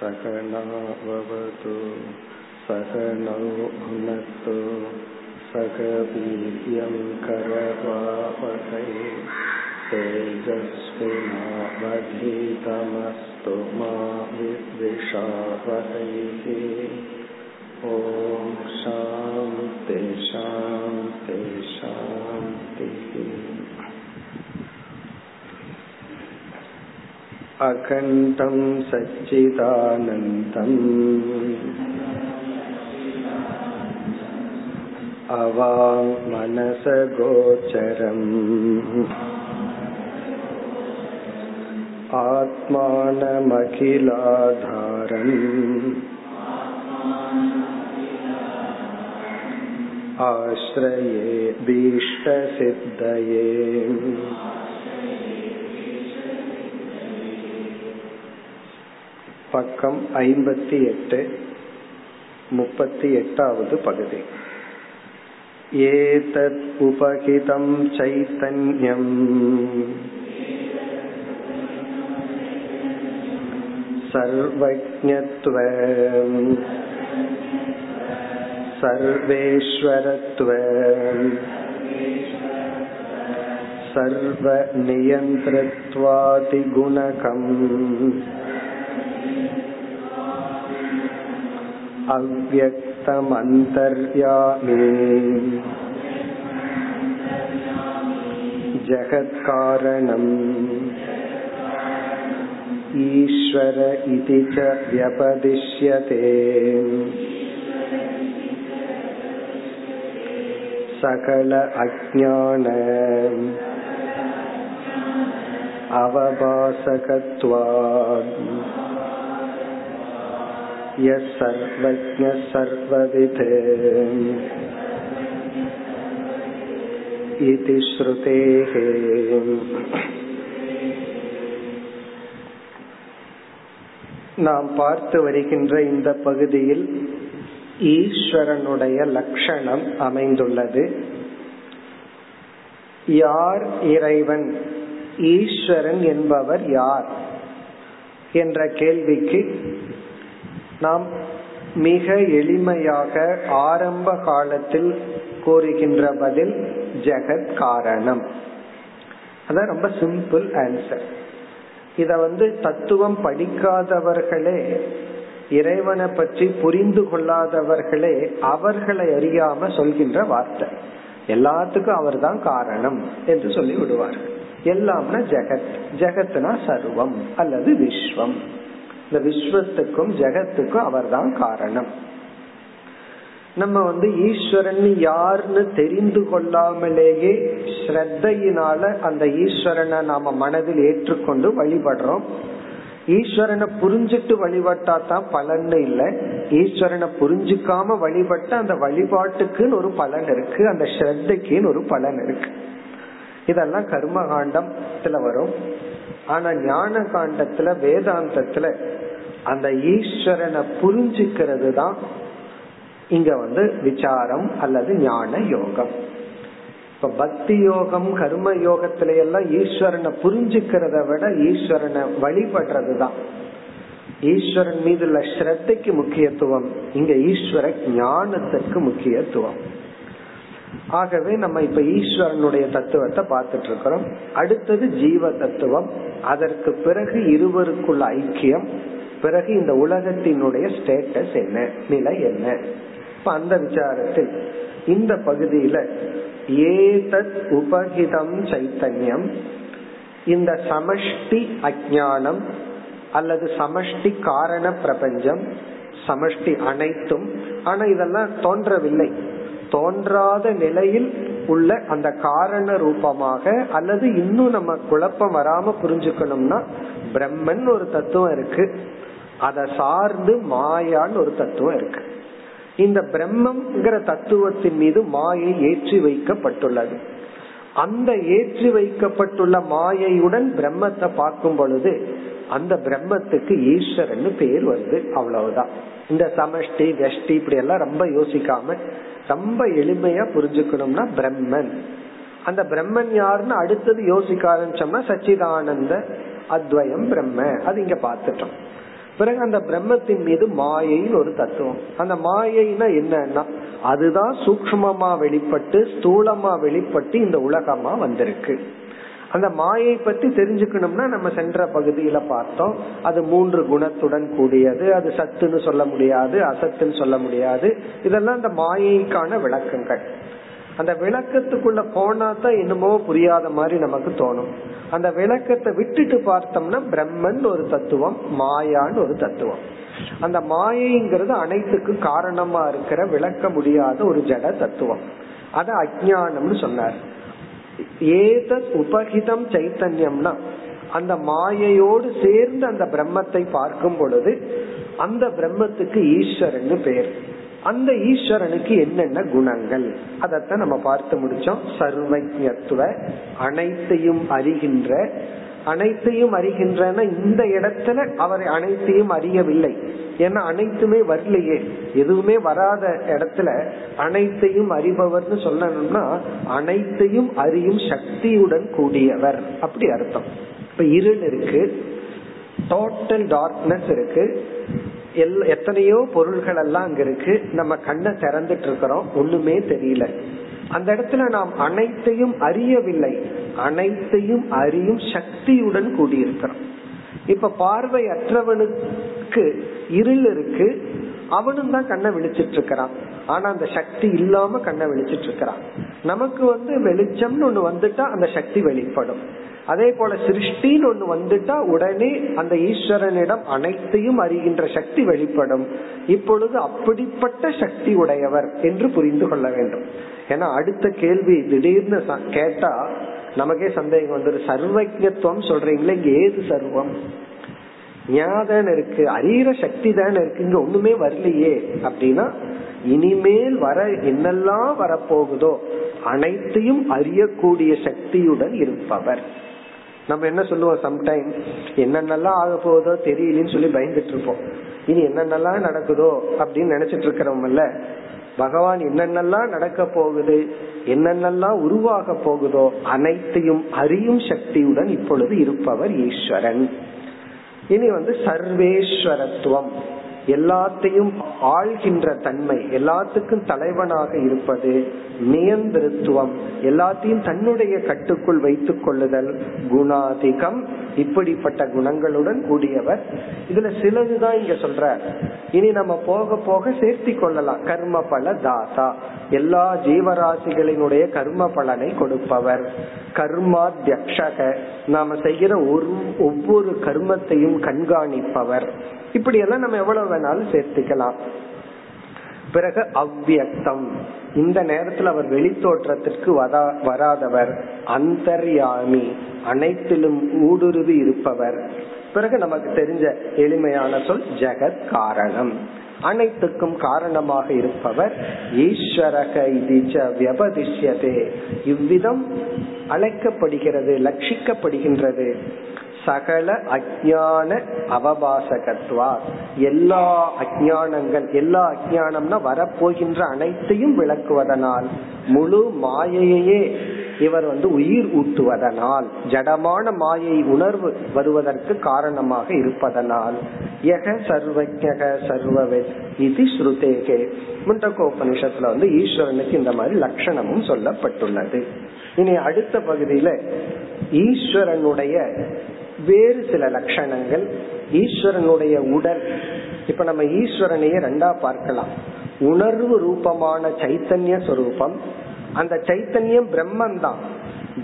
सकनावतु सकनौ भुनक्तु सक वीर्यं करवावहै तेजस्विनावधीतमस्तु मा विद्विषावहैः ॐ शान्ति शान्ति शान्तिः अखण्डं सच्चिदानन्दम् अवाङ्मनसगोचरम् आत्मानमखिलाधारम् आश्रये भीष्टसिद्धये பக்கம் ஐம்பத்தி எட்டு முப்பத்தி எட்டாவது பகுதி ஏதத் உபகிதம் சைத்தன்யம் सर्वज्ञत्व सर्वेश्वरत्व सर्वनियन्त्रत्वादिगुणकम् अव्यक्तमन्तर्यामि जगत्कारणम् ईश्वर इति च व्यपदिश्यते सकल अज्ञान अवभासकत्वात् यः सर्वज्ञः सर्ववित् इति श्रुतेः நாம் பார்த்து வருகின்ற இந்த பகுதியில் ஈஸ்வரனுடைய லட்சணம் அமைந்துள்ளது யார் இறைவன் ஈஸ்வரன் என்பவர் யார் என்ற கேள்விக்கு நாம் மிக எளிமையாக ஆரம்ப காலத்தில் கூறுகின்ற பதில் ஜெகத் காரணம். அதான் ரொம்ப சிம்பிள் ஆன்சர் இத வந்து தத்துவம் படிக்காதவர்களே இறைவனை பற்றி புரிந்து கொள்ளாதவர்களே அவர்களை அறியாம சொல்கின்ற வார்த்தை. எல்லாத்துக்கும் அவர் தான் காரணம் என்று சொல்லி விடுவார்கள் எல்லாம்னா ஜெகத். ஜெகத்னா சர்வம் அல்லது விஸ்வம். இந்த விஸ்வத்துக்கும் ஜெகத்துக்கும் அவர் தான் காரணம். நம்ம வந்து ஈஸ்வரன் யாருன்னு தெரிந்து கொள்ளாமலேயே ஸ்ரத்தையினால அந்த ஈஸ்வரனை நாம மனதில் ஏற்றுக்கொண்டு வழிபடுறோம். ஈஸ்வரனை புரிஞ்சிட்டு வழிபட்டா தான் பலன்னு இல்லை. ஈஸ்வரனை புரிஞ்சுக்காம வழிபட்ட அந்த வழிபாட்டுக்குன்னு ஒரு பலன் இருக்கு. அந்த ஸ்ரத்தைக்குன்னு ஒரு பலன் இருக்கு. இதெல்லாம் கர்ம காண்டத்துல வரும். ஆனா ஞான காண்டத்துல வேதாந்தத்துல அந்த ஈஸ்வரனை புரிஞ்சுக்கிறது தான் இங்க வந்து விசாரம் அல்லது ஞான யோகம். இப்ப பக்தி யோகம் கர்ம யோகத்தில எல்லாம் ஈஸ்வரனை புரிஞ்சுக்கிறத விட ஈஸ்வரனை வழிபடுறது தான் ஈஸ்வரன் மீது உள்ள ஸ்ரத்தைக்கு முக்கியத்துவம் இங்க ஈஸ்வர ஞானத்திற்கு முக்கியத்துவம். ஆகவே நம்ம இப்ப ஈஸ்வரனுடைய தத்துவத்தை பார்த்துட்டு இருக்கிறோம் அடுத்தது ஜீவ தத்துவம். அதற்கு பிறகு இருவருக்குள்ள ஐக்கியம். பிறகு இந்த உலகத்தினுடைய ஸ்டேட்டஸ் என்ன நிலை என்ன? இப்ப அந்த விசாரத்தில் இந்த பகுதியில ஏதத் உபகிதம் சைத்தன்யம் இந்த சமஷ்டி அஜானம் அல்லது சமஷ்டி காரண பிரபஞ்சம் சமஷ்டி அனைத்தும் ஆனா இதெல்லாம் தோன்றவில்லை. தோன்றாத நிலையில் உள்ள அந்த காரண ரூபமாக அல்லது இன்னும் நம்ம குழப்பம் வராம புரிஞ்சுக்கணும்னா பிரம்மன் ஒரு தத்துவம் இருக்கு. அதை சார்ந்து மாயான்னு ஒரு தத்துவம் இருக்கு. இந்த பிரம்மங்கிற தத்துவத்தின் மீது மாயை ஏற்றி வைக்கப்பட்டுள்ளது. அந்த ஏற்றி வைக்கப்பட்டுள்ள மாயையுடன் பிரம்மத்தை பார்க்கும் பொழுது அந்த பிரம்மத்துக்கு ஈஸ்வரன் பேர் வருது அவ்வளவுதான். இந்த சமஷ்டி வெஷ்டி இப்படி எல்லாம் ரொம்ப யோசிக்காம ரொம்ப எளிமையா புரிஞ்சுக்கணும்னா பிரம்மன். அந்த பிரம்மன் யாருன்னு அடுத்தது யோசிக்க ஆரம்பிச்சோம்னா சச்சிதானந்த அத்வயம் பிரம்ம. அது இங்க பாத்துட்டோம் பிறகு அந்த பிரம்மத்தின் மீது மாயைன்னு ஒரு தத்துவம். அந்த மாயைனா என்னன்னா அதுதான் சூக்மமா வெளிப்பட்டு ஸ்தூலமா வெளிப்பட்டு இந்த உலகமா வந்திருக்கு. அந்த மாயை பத்தி தெரிஞ்சுக்கணும்னா நம்ம சென்ற பகுதியில பார்த்தோம். அது மூன்று குணத்துடன் கூடியது. அது சத்துன்னு சொல்ல முடியாது அசத்துன்னு சொல்ல முடியாது. இதெல்லாம் அந்த மாயைக்கான விளக்கங்கள். அந்த விளக்கத்துக்குள்ள போனா தான் என்னமோ புரியாத மாதிரி நமக்கு தோணும். அந்த விளக்கத்தை விட்டுட்டு பார்த்தோம்னா பிரம்மன் ஒரு தத்துவம் மாயான்னு ஒரு தத்துவம். அந்த மாயைங்கிறது அனைத்துக்கும் காரணமா இருக்கிற விளக்க முடியாத ஒரு ஜட தத்துவம். அத அஜானம்னு சொன்னார். ஏத உபகிதம் சைத்தன்யம்னா அந்த மாயையோடு சேர்ந்து அந்த பிரம்மத்தை பார்க்கும் பொழுது அந்த பிரம்மத்துக்கு ஈஸ்வரன் பேர். அந்த ஈஸ்வரனுக்கு என்னென்ன குணங்கள்? அதத்தான் நம்ம பார்த்து முடிச்சோம். சர்வஜத்துவ அனைத்தையும் அறிகின்ற அனைத்தையும் அறிகின்றன இந்த இடத்துல அவர் அனைத்தையும் அறியவில்லை. ஏன்னா அனைத்துமே வரலையே. எதுவுமே வராத இடத்துல அனைத்தையும் அறிபவர்னு சொல்லணும்னா அனைத்தையும் அறியும் சக்தியுடன் கூடியவர். அப்படி அர்த்தம். இப்ப இருள் இருக்கு. டோட்டல் டார்க்னஸ் இருக்கு. எத்தனையோ பொருள்கள் எல்லாம் அங்க இருக்கு. நம்ம கண்ணை திறந்துட்டு இருக்கிறோம். ஒண்ணுமே தெரியல. அந்த இடத்துல நாம் அனைத்தையும் அறியவில்லை. அனைத்தையும் அறியும் சக்தியுடன் கூடியிருக்கிறோம். இப்ப பார்வை அற்றவனுக்கு இருள் இருக்கு. அவனும் தான் கண்ணை விழிச்சிட்டு இருக்கிறான். ஆனா அந்த சக்தி இல்லாம கண்ணை விழிச்சிட்டு இருக்கிறான். நமக்கு வந்து வெளிச்சம்னு ஒண்ணு வந்துட்டா அந்த சக்தி வெளிப்படும். அதே போல சிருஷ்டின்னு ஒண்ணு வந்துட்டா உடனே அந்த ஈஸ்வரனிடம் அனைத்தையும் அறிகின்ற சக்தி வெளிப்படும். இப்பொழுது அப்படிப்பட்ட சக்தி உடையவர் என்று புரிந்து கொள்ள வேண்டும். ஏன்னா அடுத்த கேள்வி திடீர்னு கேட்டா நமக்கே சந்தேகம் வந்துடும் சர்வஜத்துவம் சொல்றீங்களே இங்க ஏது சர்வம்? ஞாதான் இருக்கு அறிகிற சக்தி தானே இருக்கு இங்க ஒண்ணுமே வரலையே. அப்படின்னா இனிமேல் வர என்னெல்லாம் வரப்போகுதோ அனைத்தையும் அறியக்கூடிய சக்தியுடன் இருப்பவர். நம்ம என்ன சொல்லுவோம் சம்டைம் என்னென்னலாம் ஆக போகுதோ தெரியலன்னு சொல்லி பயந்துட்டு இருப்போம் இனி என்னென்னலாம் நடக்குதோ அப்படின்னு நினைச்சிட்டு இருக்கிறோம்ல பகவான் என்னென்னலாம் நடக்க போகுது என்னென்னலாம் உருவாக போகுதோ அனைத்தையும் அறியும் சக்தியுடன் இப்பொழுது இருப்பவர் ஈஸ்வரன். இனி வந்து சர்வேஸ்வரத்துவம். எல்லாத்தையும் ஆழ்கின்ற தன்மை எல்லாத்துக்கும் தலைவனாக இருப்பது நியந்திருத்துவம். எல்லாத்தையும் தன்னுடைய கட்டுக்குள் வைத்துக் கொள்ளுதல் குணாதிகம். இப்படிப்பட்ட குணங்களுடன் கூடியவர். இதுல சிலதுதான் இங்க சொல்ற இனி நம்ம போக போக சேர்த்தி கொள்ளலாம். கர்ம பல தாசா எல்லா ஜீவராசிகளினுடைய கர்ம பலனை கொடுப்பவர். கர்மாத்தியக்ஷக நாம செய்கிற ஒரு ஒவ்வொரு கர்மத்தையும் கண்காணிப்பவர். இப்படி எல்லாம் நம்ம எவ்வளவு வேணாலும் சேர்த்திக்கலாம். பிறகு அவ்வியக்தம். இந்த நேரத்தில் அவர் வெளித்தோற்றத்திற்கு வராதவர். அந்தர்யாமி. அனைத்திலும் ஊடுருவி இருப்பவர். பிறகு நமக்கு தெரிஞ்ச எளிமையான சொல் ஜெகத் காரணம். அனைத்துக்கும் காரணமாக இருப்பவர் ஈஸ்வரக வியபதிஷ்யதே. இவ்விதம் அழைக்கப்படுகிறது லட்சிக்கப்படுகின்றது. சகல அஜான அவபாசகத்வா. எல்லா அஜானங்கள் எல்லா அஜானம்னா வரப்போகின்ற அனைத்தையும் விளக்குவதனால் முழு மாயையே இவர் வந்து உயிர் ஊட்டுவதனால் ஜடமான மாயை உணர்வு வருவதற்கு காரணமாக இருப்பதனால். யக சர்வஜக சர்வவெத் இது ஸ்ருதேகே. முண்டகோபனிஷத்துல வந்து ஈஸ்வரனுக்கு இந்த மாதிரி லட்சணமும் சொல்லப்பட்டுள்ளது. இனி அடுத்த பகுதியில ஈஸ்வரனுடைய வேறு சில லட்சணங்கள் ஈஸ்வரனுடைய உடல். இப்ப நம்ம ஈஸ்வரனையே ரெண்டா பார்க்கலாம். உணர்வு ரூபமான சைத்தன்ய சொரூபம் அந்த சைத்தன்யம் பிரம்மன் தான்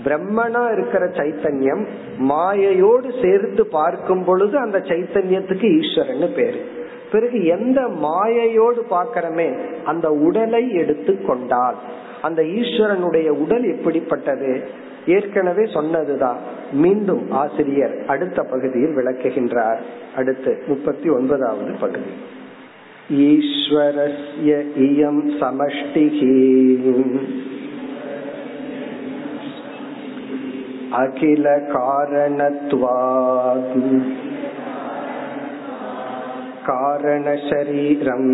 பிரம்மனா இருக்கிற சைத்தன்யம் மாயையோடு சேர்த்து பார்க்கும் பொழுது அந்த சைத்தன்யத்துக்கு ஈஸ்வரன் பேரு. பிறகு எந்த மாயையோடு பார்க்கிறமே அந்த உடலை எடுத்து கொண்டால் அந்த ஈஸ்வரனுடைய உடல் எப்படிப்பட்டது? ஏற்கனவே சொன்னதுதான். மீண்டும் ஆசிரியர் அடுத்த பகுதியில் விளக்குகின்றார். அடுத்து முப்பத்தி ஒன்பதாவது பகுதி. ஈஸ்வரஸ்ய இயம் சமஷ்டிகி அகில காரணத்வாத் காரணசரீரம்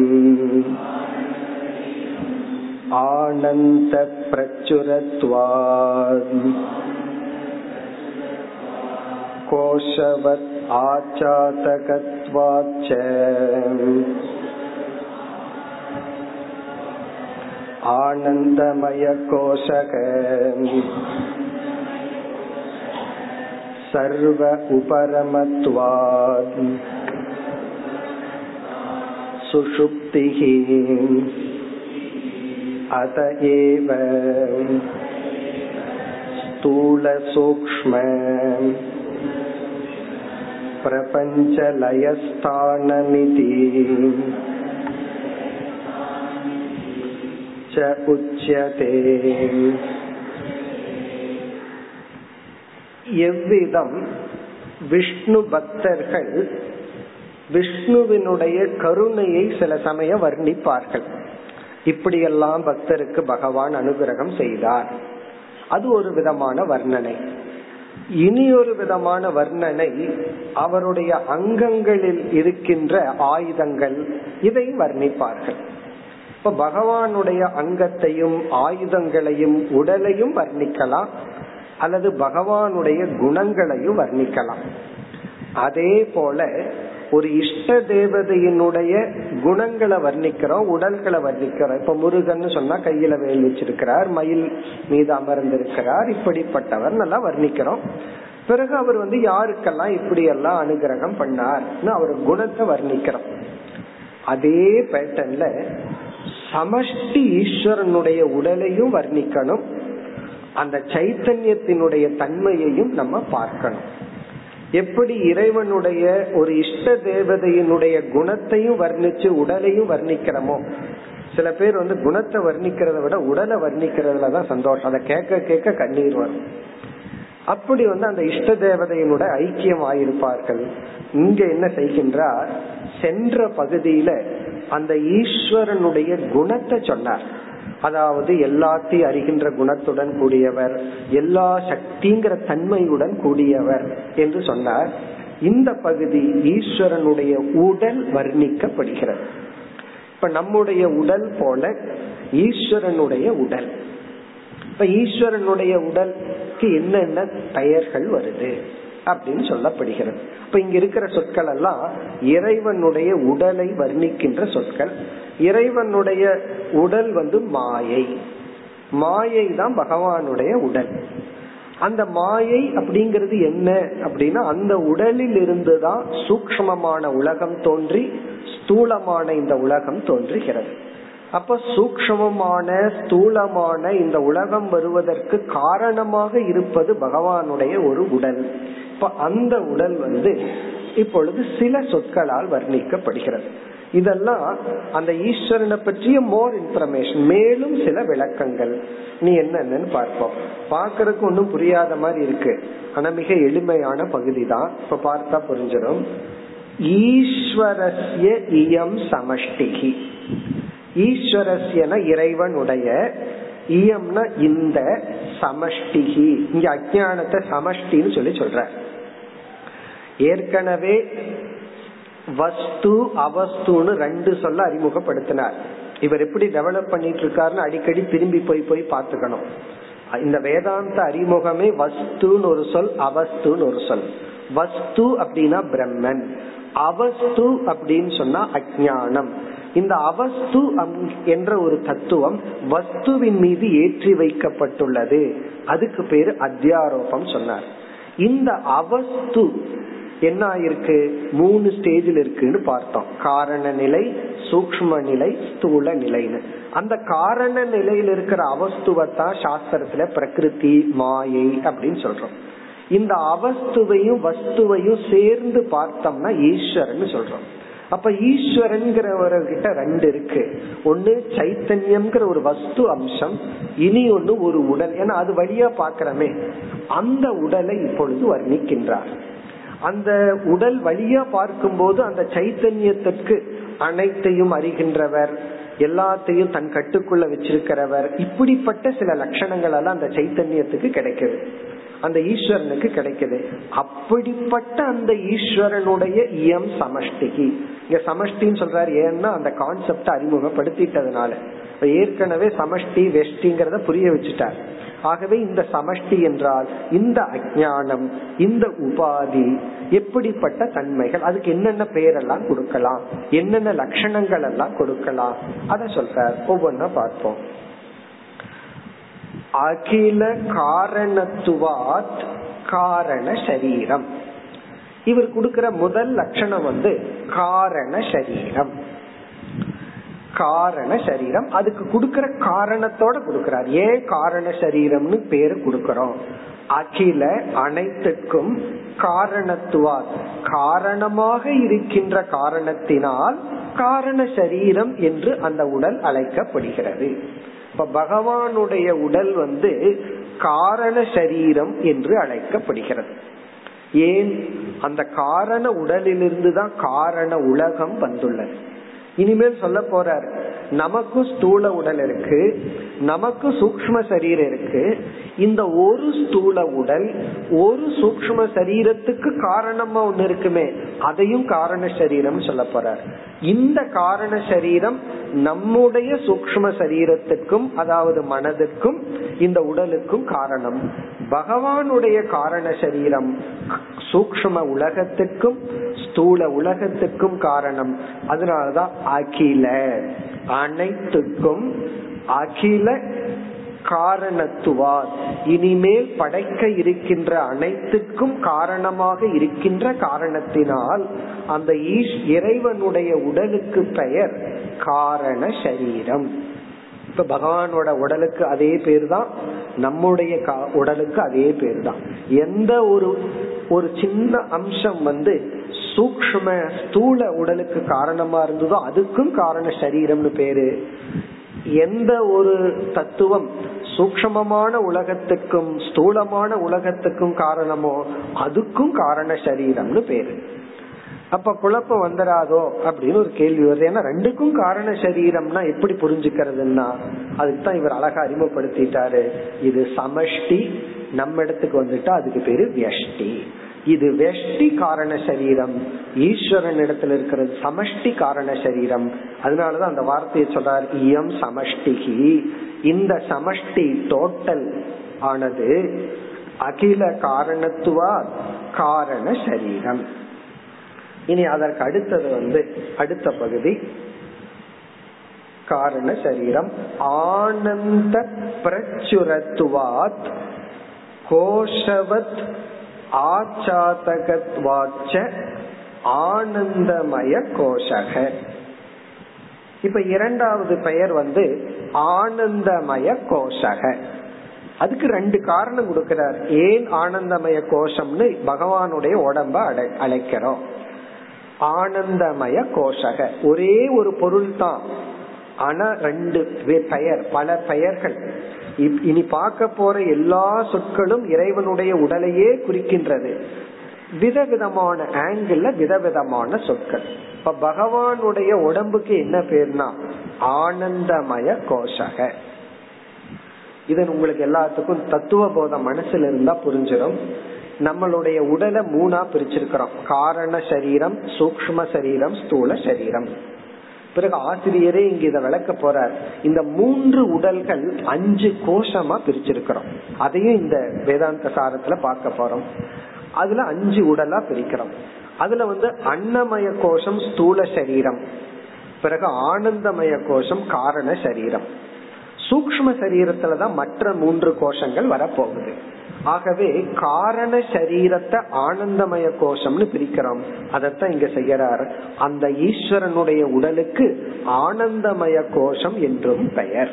ஆனந்த பிரச்சுரத்வாத் கோஷவத் आचातकत्वाच्च आनन्दमयकोशक सर्व उपरमत्वात् सुषुप्तिः अत एव स्थूलसूक्ष्म प्रपञ्चलयस्थानमिति च उच्यते எவ்விதம் விஷ்ணு பக்தர்கள் விஷ்ணுவினுடைய கருணையை சில சமயம் வர்ணிப்பார்கள். இப்படியெல்லாம் பக்தருக்கு பகவான் அனுகிரகம் செய்தார். அது ஒரு விதமான வர்ணனை. இனி ஒரு விதமான வர்ணனை அவருடைய அங்கங்களில் இருக்கின்ற ஆயுதங்கள் இதை வர்ணிப்பார்கள். இப்ப பகவானுடைய அங்கத்தையும் ஆயுதங்களையும் உடலையும் வர்ணிக்கலாம். அல்லது பகவானுடைய குணங்களையும் வர்ணிக்கலாம். அதே போல ஒரு இஷ்ட தேவதையினுடைய குணங்களை வர்ணிக்கிறோம் உடல்களை வர்ணிக்கிறோம். இப்ப முருகன் சொன்னா கையில வேல் வச்சிருக்கிறார் மயில் மீது அமர்ந்திருக்கிறார் இப்படிப்பட்டவர் நல்லா வர்ணிக்கிறோம். பிறகு அவர் வந்து யாருக்கெல்லாம் இப்படி எல்லாம் அனுகிரகம் பண்ணார்னு அவர் குணத்தை வர்ணிக்கிறோம். அதே பேட்டர்ன்ல சமஷ்டி ஈஸ்வரனுடைய உடலையும் வர்ணிக்கணும். அந்த சைத்தன்யத்தினுடைய தன்மையையும் நம்ம பார்க்கணும். எப்படி இறைவனுடைய ஒரு இஷ்ட தேவதையினுடைய குணத்தையும் வர்ணிச்சு உடலையும் வர்ணிக்கிறோமோ? சில பேர் வந்து குணத்தை வர்ணிக்கிறத விட உடலை வர்ணிக்கிறதுல தான் சந்தோஷம். அதை கேட்க கேட்க கண்ணீர் வரும். அப்படி வந்து அந்த இஷ்ட தேவதையினுடைய ஐக்கியம் ஆயிருப்பார்கள். இங்க என்ன செய்கின்றார்? சென்ற பகுதியில அந்த ஈஸ்வரனுடைய குணத்தை சொன்னார். அதாவது எல்லாத்தையும் அறிகின்ற குணத்துடன் கூடியவர் எல்லா சக்திங்கிற தன்மையுடன் கூடியவர் என்று சொன்னார். இந்த பகுதி ஈஸ்வரனுடைய உடல் வர்ணிக்கப்படுகிறது. இப்ப நம்முடைய உடல் போல ஈஸ்வரனுடைய உடல். இப்ப ஈஸ்வரனுடைய உடலுக்கு என்னென்ன பெயர்கள் வருது அப்படின்னு சொல்லப்படுகிறது. இப்ப இங்க இருக்கிற சொற்கள் எல்லாம் இறைவனுடைய உடலை வர்ணிக்கின்ற சொற்கள். இறைவனுடைய உடல் வந்து மாயை. மாயை தான் பகவானுடைய உடல். அந்த மாயை அப்படிங்கிறது என்ன அப்படின்னா அந்த உடலில் இருந்துதான் சூக்மமான உலகம் தோன்றி ஸ்தூலமான இந்த உலகம் தோன்றுகிறது. அப்ப சூக்மமான ஸ்தூலமான இந்த உலகம் வருவதற்கு காரணமாக இருப்பது பகவானுடைய ஒரு உடல். இப்ப அந்த உடல் வந்து இப்பொழுது சில சொற்களால் வர்ணிக்கப்படுகிறது. இதெல்லாம் அந்த ஈஸ்வரனை பற்றிய மோர் இன்ஃபர்மேஷன் மேலும் சில விளக்கங்கள். நீ என்னென்னு பார்ப்போம். பாக்குறதுக்கு ஒன்றும் புரியாத மாதிரி இருக்கு. ஆனா மிக எளிமையான பகுதி தான் இப்ப பார்த்தா புரிஞ்சிடும். ஈஸ்வரஸ்ய இயம் சமஷ்டிகி. ஈஸ்வரஸ்யன இறைவனுடைய இயம்னா இந்த சமஷ்டிகி. இங்க அஜானத்தை சமஷ்டின்னு சொல்லி சொல்ற. ஏற்கனவே வஸ்து அவஸ்துன்னு ரெண்டு சொல்ல அறிமுகப்படுத்தினார். இவர் எப்படி டெவலப் பண்ணிட்டு இருக்காருன்னு அடிக்கடி திரும்பி போய் போய் பார்த்துக்கணும். இந்த வேதாந்த அறிமுகமே வஸ்துன்னு ஒரு சொல் அவஸ்துன்னு ஒரு சொல். வஸ்து அப்படின்னா பிரம்மன். அவஸ்து அப்படின்னு சொன்னா அஜானம் இந்த அவஸ்து என்ற ஒரு தத்துவம் வஸ்துவின் மீது ஏற்றி வைக்கப்பட்டுள்ளது. அதுக்கு பேரு அத்தியாரோபம் சொன்னார். இந்த அவஸ்து என்ன ஆயிருக்கு மூணு ஸ்டேஜில் இருக்குன்னு பார்த்தோம். காரண நிலை சூக்ம நிலை ஸ்தூல நிலைன்னு. அந்த காரண நிலையில் இருக்கிற அவஸ்துவத்தான் சாஸ்திரத்துல பிரகிருதி மாயை அப்படின்னு சொல்றோம். இந்த அவஸ்துவையும் வஸ்துவையும் சேர்ந்து பார்த்தோம்னா ஈஸ்வரன் சொல்றோம். அப்ப ஈஸ்வரன்கிறவர்கிட்ட ரெண்டு இருக்கு. ஒன்னு சைத்தன்யம்ங்கிற ஒரு வஸ்து அம்சம் இனி ஒன்னு ஒரு உடல். ஏன்னா அது வழியா பாக்கிறமே அந்த உடலை இப்பொழுது வர்ணிக்கின்றார். அந்த உடல் வழியா பார்க்கும்போது அந்த சைத்தன்யத்திற்கு அனைத்தையும் அறிகின்றவர் எல்லாத்தையும் தன் கட்டுக்குள்ள வச்சிருக்கிறவர். இப்படிப்பட்ட சில லட்சணங்கள் எல்லாம் அந்த சைத்தன்யத்துக்கு கிடைக்குது. அந்த ஈஸ்வரனுக்கு கிடைக்குது. அப்படிப்பட்ட அந்த ஈஸ்வரனுடைய இயம் சமஷ்டிகி இங்க சமஷ்டின்னு சொல்றாரு ஏன்னா அந்த கான்செப்ட அறிமுகப்படுத்திட்டதுனால. ஏற்கனவே சமஷ்டி வெஷ்டிங்கிறத புரிய வச்சுட்டார். ஆகவே இந்த சமஷ்டி என்றால் இந்த அஜானம் இந்த உபாதி எப்படிப்பட்ட தன்மைகள் அதுக்கு என்னென்ன பெயரெல்லாம் கொடுக்கலாம் என்னென்ன லட்சணங்கள் எல்லாம் கொடுக்கலாம் அதை சொல்ற ஒவ்வொன்னா பார்ப்போம். அகில காரணத்துவாத் காரண சரீரம். இவர் கொடுக்கிற முதல் லட்சணம் வந்து காரண சரீரம். காரண சரீரம். அதுக்கு கொடுக்கிற காரணத்தோட கொடுக்கிறார். ஏன் காரண சரீரம்னு பேரு கொடுக்கிறோம். அகில அனைத்துக்கும் காரணத்துவார் காரணமாக இருக்கின்ற காரணத்தினால் காரண சரீரம் என்று அந்த உடல் அழைக்கப்படுகிறது. இப்ப பகவானுடைய உடல் வந்து காரண சரீரம் என்று அழைக்கப்படுகிறது. ஏன்? அந்த காரண உடலிலிருந்து தான் காரண உலகம் வந்துள்ளது. இனிமேல் சொல்ல போறார் நமக்கும் ஸ்தூல உடல் இருக்கு நமக்கு சூக்ம சரீரம் இருக்கு இந்த ஒரு ஸ்தூல உடல் ஒரு சூக்ம சரீரத்துக்கு காரணமா ஒண்ணு இருக்குமே அதையும் காரண சரீரம் சொல்ல போறார். இந்த காரண சரீரம் நம்முடைய சூக்ம சரீரத்துக்கும் அதாவது மனதுக்கும் இந்த உடலுக்கும் காரணம். பகவானுடைய காரண சரீரம் சூக்ம உலகத்துக்கும் ஸ்தூல உலகத்துக்கும் காரணம். அதனாலதான் அகில. அனைத்துக்கும் அகில காரணத்துவார். இனிமேல் படைக்க இருக்கின்ற அனைத்துக்கும் காரணமாக இருக்கின்ற காரணத்தினால் அந்த இறைவனுடைய உடலுக்கு பெயர் காரண சரீரம். இப்ப பகவானோட உடலுக்கு அதே பேர் தான் நம்முடைய உடலுக்கு அதே பேர் தான் எந்த ஒரு ஒரு சின்ன அம்சம் வந்து சூக்ம ஸ்தூல உடலுக்கு காரணமா இருந்ததோ அதுக்கும் காரண சரீரம்னு பேரு. எந்த ஒரு தத்துவம் சூக்மமான உலகத்துக்கும் ஸ்தூலமான உலகத்துக்கும் காரணமோ அதுக்கும் காரண சரீரம்னு பேரு. அப்ப குழப்பம் வந்துடாதோ அப்படின்னு ஒரு கேள்வி வருது. ஏன்னா ரெண்டுக்கும் காரண சரீரம்னா எப்படி புரிஞ்சுக்கிறதுன்னா அதுக்கு தான் இவர் அழகா அறிமுகப்படுத்திட்டாரு. இது சமஷ்டி நம்ம இடத்துக்கு வந்துட்டா அதுக்கு பேரு வியஷ்டி. இது வெஷ்டி காரண சரீரம். ஈஸ்வரன் இடத்துல இருக்கிறது சமஷ்டி காரண சரீரம். அதனாலதான் அந்த வார்த்தையை சொல்றார் இயம் சமஷ்டிகி. இந்த சமஷ்டி டோட்டல் ஆனது அகில காரணத்துவா காரண சரீரம். இனி அதற்கு அடுத்தது வந்து அடுத்த பகுதி. காரண சரீரம். ஆனந்த பிரச்சுரத்துவாத் கோஷவத் ஆச்சாதகத்வாச்ச ஆனந்தமய கோஷக. இப்ப இரண்டாவது பெயர் வந்து ஆனந்தமய கோஷக. அதுக்கு ரெண்டு காரணம் கொடுக்கிறார். ஏன் ஆனந்தமய கோஷம்னு பகவானுடைய உடம்ப அழைக்கிறோம். ஆனந்தமய கோஷக. ஒரே ஒரு பொருள் தான் ஆனா ரெண்டு பெயர் பல பெயர்கள். இனி பார்க்க போற எல்லா சொற்களும் இறைவனுடைய உடலையே குறிக்கின்றது. விதவிதமான ஆங்கிள் விதவிதமான சொற்கள். இப்ப பகவானுடைய உடம்புக்கு என்ன பேர்னா ஆனந்தமய கோஷக. இது உங்களுக்கு எல்லாத்துக்கும் தத்துவ போத மனசுல இருந்தா புரிஞ்சிடும். நம்மளுடைய உடலை மூணா பிரிச்சிருக்கிறோம். காரண சரீரம் சூக்ம சரீரம் ஸ்தூல சரீரம். பிறகு ஆசிரியரே இங்க இதை விளக்க போறார். இந்த மூன்று உடல்கள் அஞ்சு கோஷமா பிரிச்சிருக்கிறோம். அதையும் இந்த வேதாந்த சாரத்துல பார்க்க போறோம். அதுல அஞ்சு உடலா பிரிக்கிறோம். அதுல வந்து அன்னமய கோஷம் ஸ்தூல சரீரம். பிறகு ஆனந்தமய கோஷம் காரண சரீரம். சூக்ம சரீரத்துலதான் மற்ற மூன்று கோஷங்கள் வரப்போகுது. ஆகவே காரண சரீரத்தை ஆனந்தமய கோஷம்னு பிரிக்கிறோம். அதத்தான் இங்க செய்யறார் அந்த ஈஸ்வரனுடைய உடலுக்கு ஆனந்தமய கோஷம் என்றும் பெயர்.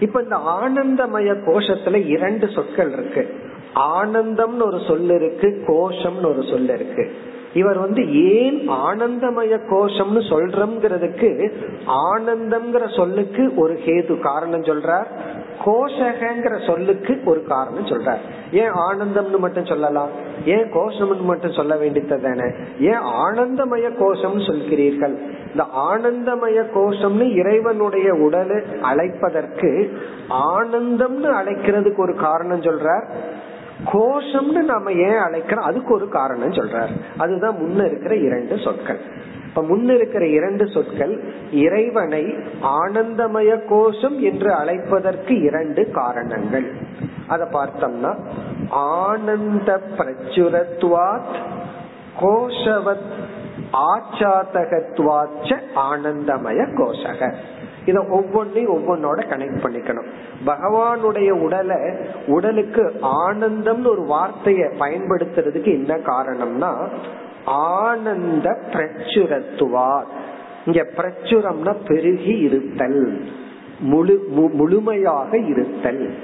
இப்ப இந்த ஆனந்தமய கோஷத்துல இரண்டு சொற்கள் இருக்கு. ஆனந்தம்னு ஒரு சொல் இருக்கு கோஷம்னு ஒரு சொல் இருக்கு. இவர் வந்து ஏன் ஆனந்தமய கோஷம்னு சொல்றோம்ங்கிறதுக்கு ஆனந்தம்ங்கிற சொல்லுக்கு ஒரு ஹேது காரணம் சொல்றார். கோஷகங்கிற சொல்லுக்கு ஒரு காரணம் சொல்றார். ஏன் ஆனந்தம்னு மட்டும் சொல்லலாம்? ஏன் கோஷம்னு மட்டும் சொல்ல வேண்டியது ஏன் ஆனந்தமய கோஷம்னு சொல்கிறீர்கள்? இந்த ஆனந்தமய கோஷம்னு இறைவனுடைய உடலை அழைப்பதற்கு ஆனந்தம்னு அழைக்கிறதுக்கு ஒரு காரணம் சொல்றார். கோஷம்னு நாம ஏன் அழைக்கிறோம்? அதுக்கு ஒரு காரணம் சொல்றார். அதுதான் முன்ன இருக்கிற இரண்டு சொற்கள். இப்ப முன்ன இருக்கிற இரண்டு சொற்கள் இறைவனை ஆனந்தமய கோஷம் என்று அழைப்பதற்கு இரண்டு காரணங்கள். அத பார்த்தோம்னா ஆனந்த பிரச்சுரத்வாத் கோஷவத் ஆச்சாதகத்வாச்ச ஆனந்தமய கோஷக இத ஒவ்வொன்றையும் ஒவ்வொன்னோட கனெக்ட் பண்ணிக்கணும். பகவானுடைய உடலை உடலுக்கு ஆனந்தம்னு ஒரு வார்த்தையை பயன்படுத்துறதுக்கு என்ன காரணம்னா ஆனந்த பிரச்சுரத்துவார். இங்க பிரச்சுரம்னா பெருகி இருத்தல். முழு முழுமையாக இருத்தல்.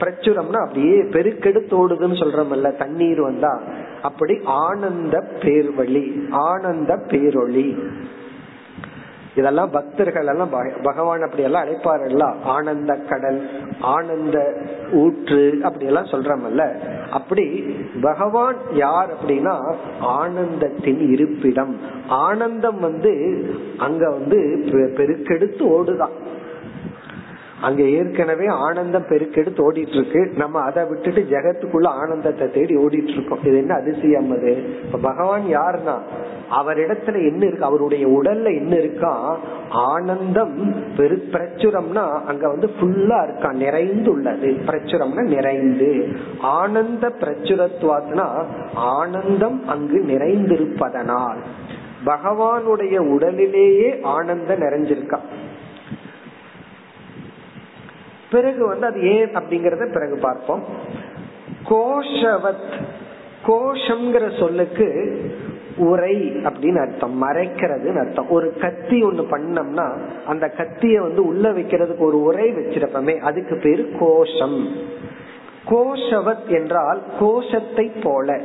பிரச்சுரம்னா அப்படியே பெருக்கெடுத்தோடுதுன்னு சொல்றோம்ல தண்ணீர் வந்தா. அப்படி ஆனந்த பேர்வழி ஆனந்த பேரொளி. இதெல்லாம் பக்தர்கள் எல்லாம் பகவான் அப்படி எல்லாம் அழைப்பாருல்ல ஆனந்த கடல் ஆனந்த ஊற்று அப்படி எல்லாம் சொல்றமல்ல அப்படி பகவான் யார் அப்படின்னா ஆனந்தத்தின் இருப்பிடம். ஆனந்தம் வந்து அங்க வந்து பெருக்கெடுத்து ஓடுதான். அங்க ஏற்கனவே ஆனந்தம் பெருக்கெடுத்து ஓடிட்டு இருக்கு நம்ம அதை விட்டுட்டு ஜெகத்துக்குள்ள ஆனந்தத்தை தேடி ஓடிட்டு இருக்கோம் இது என்ன அதிசயம் அது? இப்ப பகவான் யாருன்னா? அவரிடத்துல என்ன இருக்கு? அவருடைய உடல்ல என்ன இருக்கா? ஆனந்தம் பெரு பிரச்சுரம்னா அங்க வந்து ஃபுல்லா இருக்கா? நிறைந்து உள்ளது பிரச்சுரம்னா நிறைந்து. ஆனந்த பிரச்சுரத்துவாத்னா ஆனந்தம் அங்கு நிறைந்திருப்பதனால். பகவானுடைய உடலிலேயே ஆனந்தம் நிறைஞ்சிருக்கா? பிறகு வந்து அது ஏன் அப்படிங்கறத பிறகு பார்ப்போம். கோஷவத் கோஷம்ங்கிற சொல்லுக்கு உரை அப்படின்னு அர்த்தம் மறைக்கிறதுன்னு அர்த்தம். ஒரு கத்தி ஒண்ணு பண்ணோம்னா அந்த கத்திய வந்து உள்ள வைக்கிறதுக்கு ஒரு உரை வச்சிருப்பமே அதுக்கு பேரு கோஷம். கோஷவத் என்றால் கோஷத்தை போல.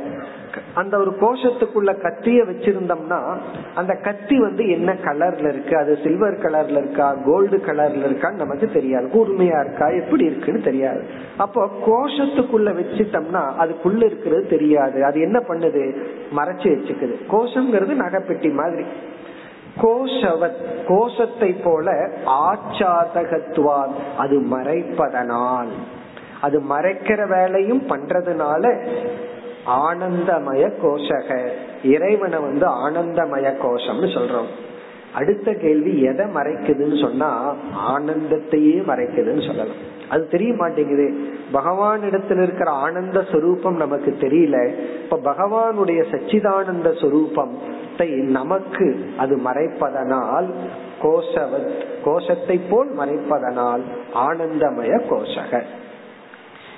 அந்த ஒரு கோஷத்துக்குள்ள கத்திய வச்சிருந்தோம்னா அந்த கத்தி வந்து என்ன கலர்ல இருக்கு? அது சில்வர் கலர்ல இருக்கா? கோல்டு கலர்ல இருக்கான்னு நமக்கு தெரியாது. கூர்மையா இருக்கா? எப்படி இருக்குன்னு தெரியாது. அப்போ கோஷத்துக்குள்ள வச்சுட்டோம்னா அதுக்குள்ள இருக்கிறது தெரியாது. அது என்ன பண்ணுது? மறைச்சு வச்சுக்குது. கோஷம்ங்கிறது நகைப்பெட்டி மாதிரி. கோஷவத் கோஷத்தை போல ஆச்சாதகத்துவால் அது மறைப்பதனால். அது மறைக்கிற வேலையும் பண்றதுனால ஆனந்தமய கோஷக. இறைவனை வந்து ஆனந்தமய கோஷம்னு சொல்றோம். அடுத்த கேள்வி எதை மறைக்குதுன்னு சொன்னா ஆனந்தத்தையே மறைக்குதுன்னு சொல்லலாம். அது தெரிய மாட்டேங்குது. பகவான் இடத்துல இருக்கிற ஆனந்த சொரூபம் நமக்கு தெரியல. இப்ப பகவானுடைய சச்சிதானந்த சொரூபத்தை நமக்கு அது மறைப்பதனால் கோஷவத் கோஷத்தை போல் மறைப்பதனால் ஆனந்தமய கோஷக.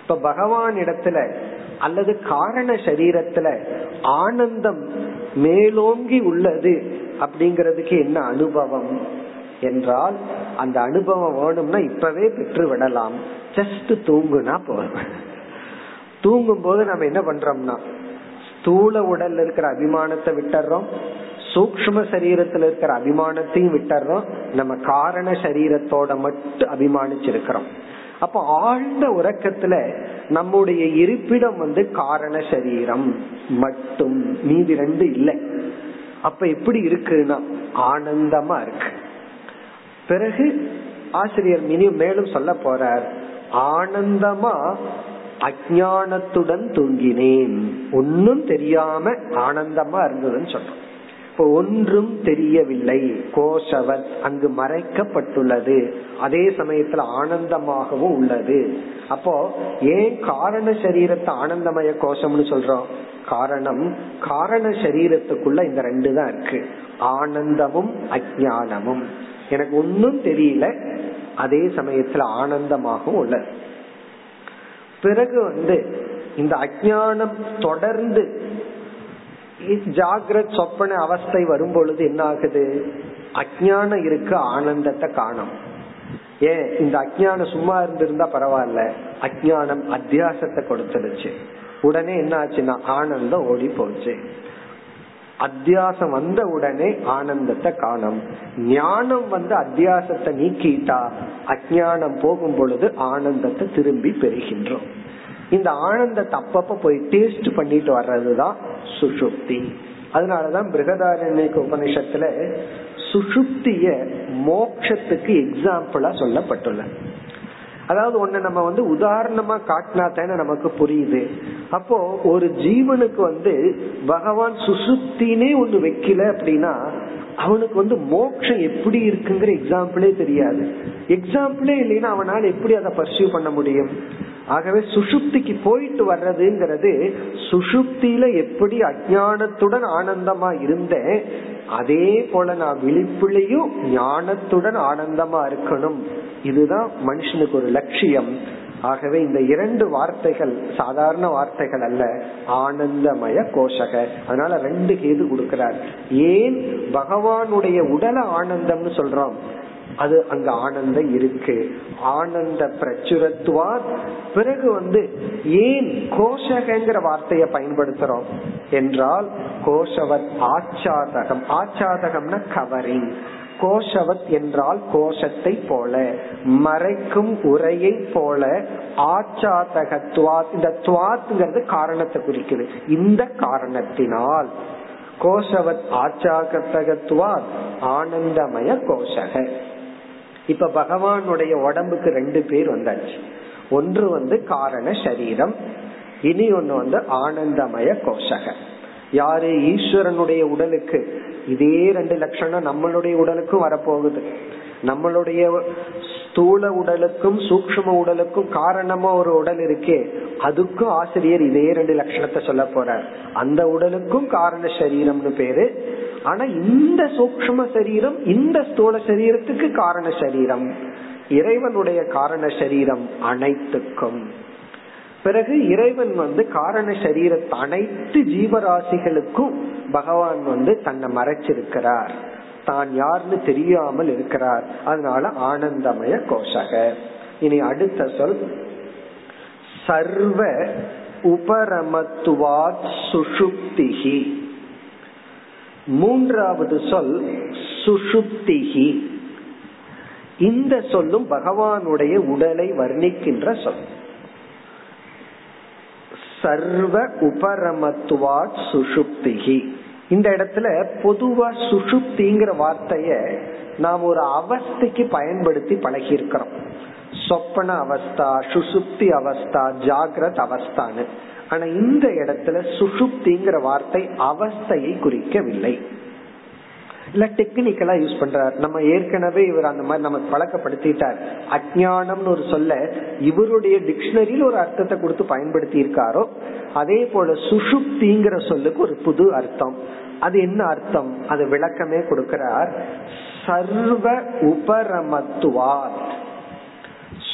இப்ப பகவான் இடத்துல அல்லது காரண சரீரத்துல ஆனந்தம் மேலோங்கி உள்ளது அப்படிங்கறதுக்கு என்ன அனுபவம்? என்றால் அந்த அனுபவம் வேணும்னா இப்பவே பெற்று விடலாம் ஜஸ்ட் தூங்குனா போதும். தூங்கும் போது நம்ம என்ன பண்றோம்னா ஸ்தூல உடல்ல இருக்கிற அபிமானத்தை விட்டுறோம் சூக்ம சரீரத்துல இருக்கிற அபிமானத்தையும் விட்டுறோம் நம்ம காரண சரீரத்தோட மட்டும் அபிமானிச்சிருக்கிறோம். அப்ப ஆழ்ந்த உறக்கத்துல நம்முடைய இருப்பிடம் வந்து காரண சரீரம். மட்டும். மீதி ரெண்டு இல்லை. அப்ப எப்படி இருக்குன்னா ஆனந்தமா இருக்கு. பிறகு ஆசிரியர் மினி மேலும் சொல்ல போறார் ஆனந்தமா அஜானத்துடன் தூங்கினேன். ஒன்னும் தெரியாம ஆனந்தமா இருந்ததுன்னு சொல்றோம். இப்போ ஒன்றும் தெரியவில்லை. கோஷவத் அங்கு மறைக்கப்பட்டுள்ளது. அதே சமயத்துல ஆனந்தமாகவும் உள்ளது. அப்போ ஏன் காரண சரீரத்தை ஆனந்தமய கோஷம்னு சொல்றோம்? காரணம் காரண சரீரத்துக்குள்ள இந்த ரெண்டு தான் இருக்கு. ஆனந்தமும் அஜானமும் எனக்கு ஒன்னும் தெரியல. அதே சமயத்துல ஆனந்தமாகவும் உள்ளது. பிறகு வந்து இந்த அஜானம் தொடர்ந்து ஜாகிரத் சொப்பன அவஸ்தை வரும் பொழுது என்ன ஆகுது அஜானம் இருக்கு ஆனந்தத்தை காணும் ஏன் இந்த அஜானம் சும்மா இருந்திருந்தா பரவாயில்ல அஜானம் அத்தியாசத்தை கொடுத்துருச்சு உடனே என்ன ஆச்சுன்னா ஆனந்தம் ஓடி போச்சு அத்தியாசம் வந்த உடனே ஆனந்தத்தை காணும் ஞானம் வந்து அத்தியாசத்தை நீக்கிட்டா அஜானம் போகும் பொழுது ஆனந்தத்தை திரும்பி பெறுகின்றோம் இந்த ஆனந்தத்தை அப்பப்ப போய் டேஸ்ட் பண்ணிட்டு வர்றதுதான் சுஷுப்தி அதனாலதான் பிருகதாரண்யக்கு உபனிஷத்துல சுஷுப்திய மோக்ஷத்துக்கு எக்ஸாம்பிளா சொல்லப்பட்டுள்ள. அதாவது ஒண்ணு நம்ம வந்து உதாரணமா காட்டினா தானே நமக்கு புரியுது. அப்போ ஒரு ஜீவனுக்கு வந்து பகவான் சுசுப்தினே ஒண்ணு வைக்கல அப்படின்னா அவனுக்கு வந்து மோட்சம் எப்படி இருக்குங்கிற எக்ஸாம்பிளே தெரியாது. எக்ஸாம்பிளே இல்லைன்னா அவனால் எப்படி அதை பர்சியூ பண்ண முடியும்? ஆகவே சுசுப்திக்கு போயிட்டு வர்றதுங்கிறது சுசுப்தியில எப்படி அஜானத்துடன் ஆனந்தமா இருந்தேன் அதே போல நான் விழிப்புலையும் ஞானத்துடன் ஆனந்தமா இருக்கணும். இதுதான் மனுஷனுக்கு ஒரு லட்சியம். ஆகவே இந்த இரண்டு வார்த்தைகள் சாதாரண வார்த்தைகள் அல்ல ஆனந்தமய கோஷக. அதனால ரெண்டு கேது கொடுக்கிறார். ஏன் பகவானுடைய உடல ஆனந்தம்னு சொல்றோம்? அது அங்க ஆனந்தம் இருக்கு. ஆனந்த பிரச்சுரத்துவா பிறகு வந்து ஏன் கோஷகங்கிற வார்த்தையை பயன்படுத்துறோம்? என்றால் கோஷவத் ஆச்சாதகம். ஆச்சாதகம்னா கவரிங் கோஷவத் என்றால் கோஷத்தை போல மறைக்கும் உரையை போல ஆச்சாதகத்வாத் இந்த துவாத்ங்கிறது காரணத்தை குறிக்குது. இந்த காரணத்தினால் கோஷவத் ஆச்சாகத்தகத்வாத் ஆனந்தமய கோஷக. இப்ப பகவானுடைய உடம்புக்கு ரெண்டு பேர் வந்தாச்சு. ஒன்று வந்து காரண சரீரம் இனி ஒன்னு வந்து ஆனந்தமய கோஷக. யாரு ஈஸ்வரனுடைய உடலுக்கு? இதே ரெண்டு லட்சணம் நம்மளுடைய உடலுக்கும் வரப்போகுது. நம்மளுடைய ஸ்தூல உடலுக்கும் சூக்ம உடலுக்கும் காரணமா ஒரு உடல் இருக்கே. அதுக்கும் ஆசிரியர் இதே ரெண்டு லட்சணத்தை சொல்ல போறார். அந்த உடலுக்கும் காரண சரீரம்னு பேரு. ஆனா இந்த சூக்ம சரீரம் இந்த ஸ்தூல சரீரத்துக்கு காரண சரீரம். இறைவனுடைய காரண சரீரம் அனைத்துக்கும். பிறகு இறைவன் வந்து காரண சரீரத்தை அனைத்து ஜீவராசிகளுக்கும் பகவான் வந்து தன்னை மறைச்சிருக்கிறார். தான் யாருன்னு தெரியாமல் இருக்கிறார். அதனால ஆனந்தமய கோஷக. இனி அடுத்த சொல். சர்வ உபரமத்துவாத் சுஷுப்திகி மூன்றாவது சொல் சுஷுப்திகி இந்த சொல்லும் பகவானுடைய உடலை வர்ணிக்கின்ற சொல். சர்வ உபரமத்துவா சுஷுப்திகி இந்த இடத்துல பொதுவா சுஷுப்திங்கிற வார்த்தைய நாம் ஒரு அவஸ்தைக்கு பயன்படுத்தி பழகி இருக்கிறோம் சொப்பன அவஸ்தா சுசுப்தி அவஸ்தா ஜாகிரத் அவஸ்தான்னு. ஆனா இந்த இடத்துல சுஷுப்திங்கிற வார்த்தை அவஸ்தையை குறிக்கவில்லை. இல்ல டெக்னிக்கலா யூஸ் பண்றார். நம்ம ஏற்கனவே இவர் அந்த மாதிரி நமக்கு பழக்கப்படுத்திட்டார். அஜானம்னு ஒரு சொல்ல இவருடைய டிக்ஷனரியில் ஒரு அர்த்தத்தை கொடுத்து பயன்படுத்தி இருக்காரோ அதே போல சுஷுப்திங்கிற சொல்லுக்கு ஒரு புது அர்த்தம். அது என்ன அர்த்தம்? அது விளக்கமே கொடுக்கிறார். சர்வ உபரமத்துவார்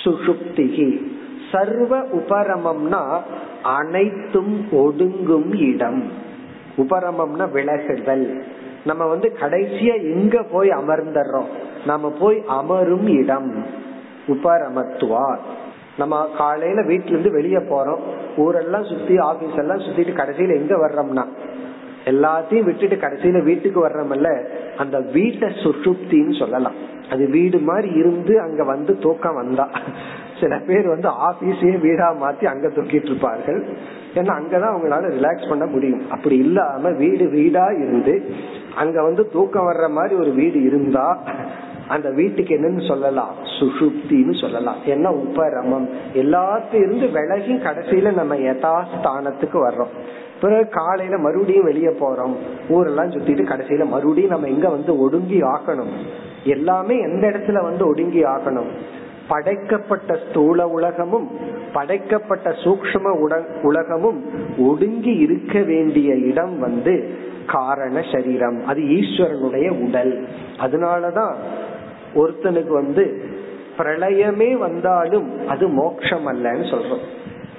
சுஷுப்திகி சர்வ உபரமம்னா அனைத்தும் ஒடுங்கும் இடம். உபரமம்னா விலகுதல். நம்ம வந்து கடைசியா எங்க போய் அமர்ந்துடுறோம் நம்ம போய் அமரும் இடம். உபரமத்துவா நம்ம காலையில வீட்டுல இருந்து வெளியே போறோம். ஊரெல்லாம் சுத்தி ஆபீஸ் எல்லாம் சுத்திட்டு கடைசியில எங்க வர்றோம்னா எல்லாத்தையும் விட்டுட்டு கடைசியில வீட்டுக்கு வர்றோம்ல அந்த வீட்டை சுசுப்தின்னு சொல்லலாம். அது வீடு மாதிரி இருந்து அங்க வந்து தூக்கம் வந்தா. சில பேர் வந்து ஆபீஸே வீடா மாத்தி அங்க தூக்கிட்டு இருப்பார்கள். ஏன்னா அங்கதான் அவங்களால ரிலாக்ஸ் பண்ண முடியும். அப்படி இல்லாம வீடு வீடா இருந்து அங்க வந்து தூக்கம் வர்ற மாதிரி ஒரு வீடு இருந்தா அந்த வீட்டுக்கு என்னன்னு சொல்லலாம். சுசுப்தின்னு சொல்லலாம். என்ன உபரமம்? எல்லாத்தையும் இருந்து விலகி கடைசியில நம்ம யதாஸ்தானத்துக்கு வர்றோம். பிறகு காலையில மறுபடியும் வெளியே போறோம். ஊரெல்லாம் சுத்திட்டு கடைசியில மறுபடியும் நம்ம எங்க வந்து ஒடுங்கி ஆக்கணும். எல்லாமே எந்த இடத்துல வந்து ஒடுங்கி ஆக்கணும்? படைக்கப்பட்ட ஸ்தூல உலகமும் படைக்கப்பட்ட சூக்ம உலகமும் ஒடுங்கி இருக்க வேண்டிய இடம் வந்து காரண சரீரம். அது ஈஸ்வரனுடைய உடல். அதனாலதான் ஒருத்தனுக்கு வந்து பிரளயமே வந்தாலும் அது மோட்சம் அல்லன்னு சொல்றோம்.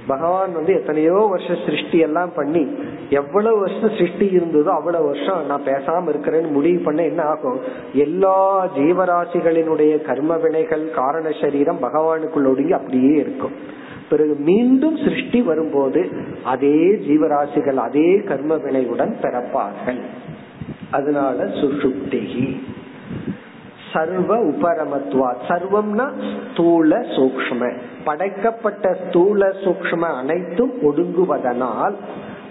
பகவான் வந்து எத்தனையோ வருஷம் சிருஷ்டி எல்லாம் பண்ணி எவ்வளவு வருஷம் சிருஷ்டி இருந்ததோ அவ்வளவு வருஷம் நான் பேசாம இருக்கிறேன்னு முடிவு பண்ண என்ன ஆகும்? எல்லா ஜீவராசிகளினுடைய கர்ம வினைகள் காரண சரீரம் பகவானுக்குள்ள ஒடுங்கி அப்படியே இருக்கும். பிறகு மீண்டும் சிருஷ்டி வரும்போது அதே ஜீவராசிகள் அதே கர்ம வினையுடன் பிறப்பார்கள். அதனால சுசுப்திகி சர்வ உபரமத்வா சர்வம்னா ஸ்தூல சூக்ம படைக்கப்பட்ட ஸ்தூல சூக்ம அனைத்தும் ஒடுங்குவதனால்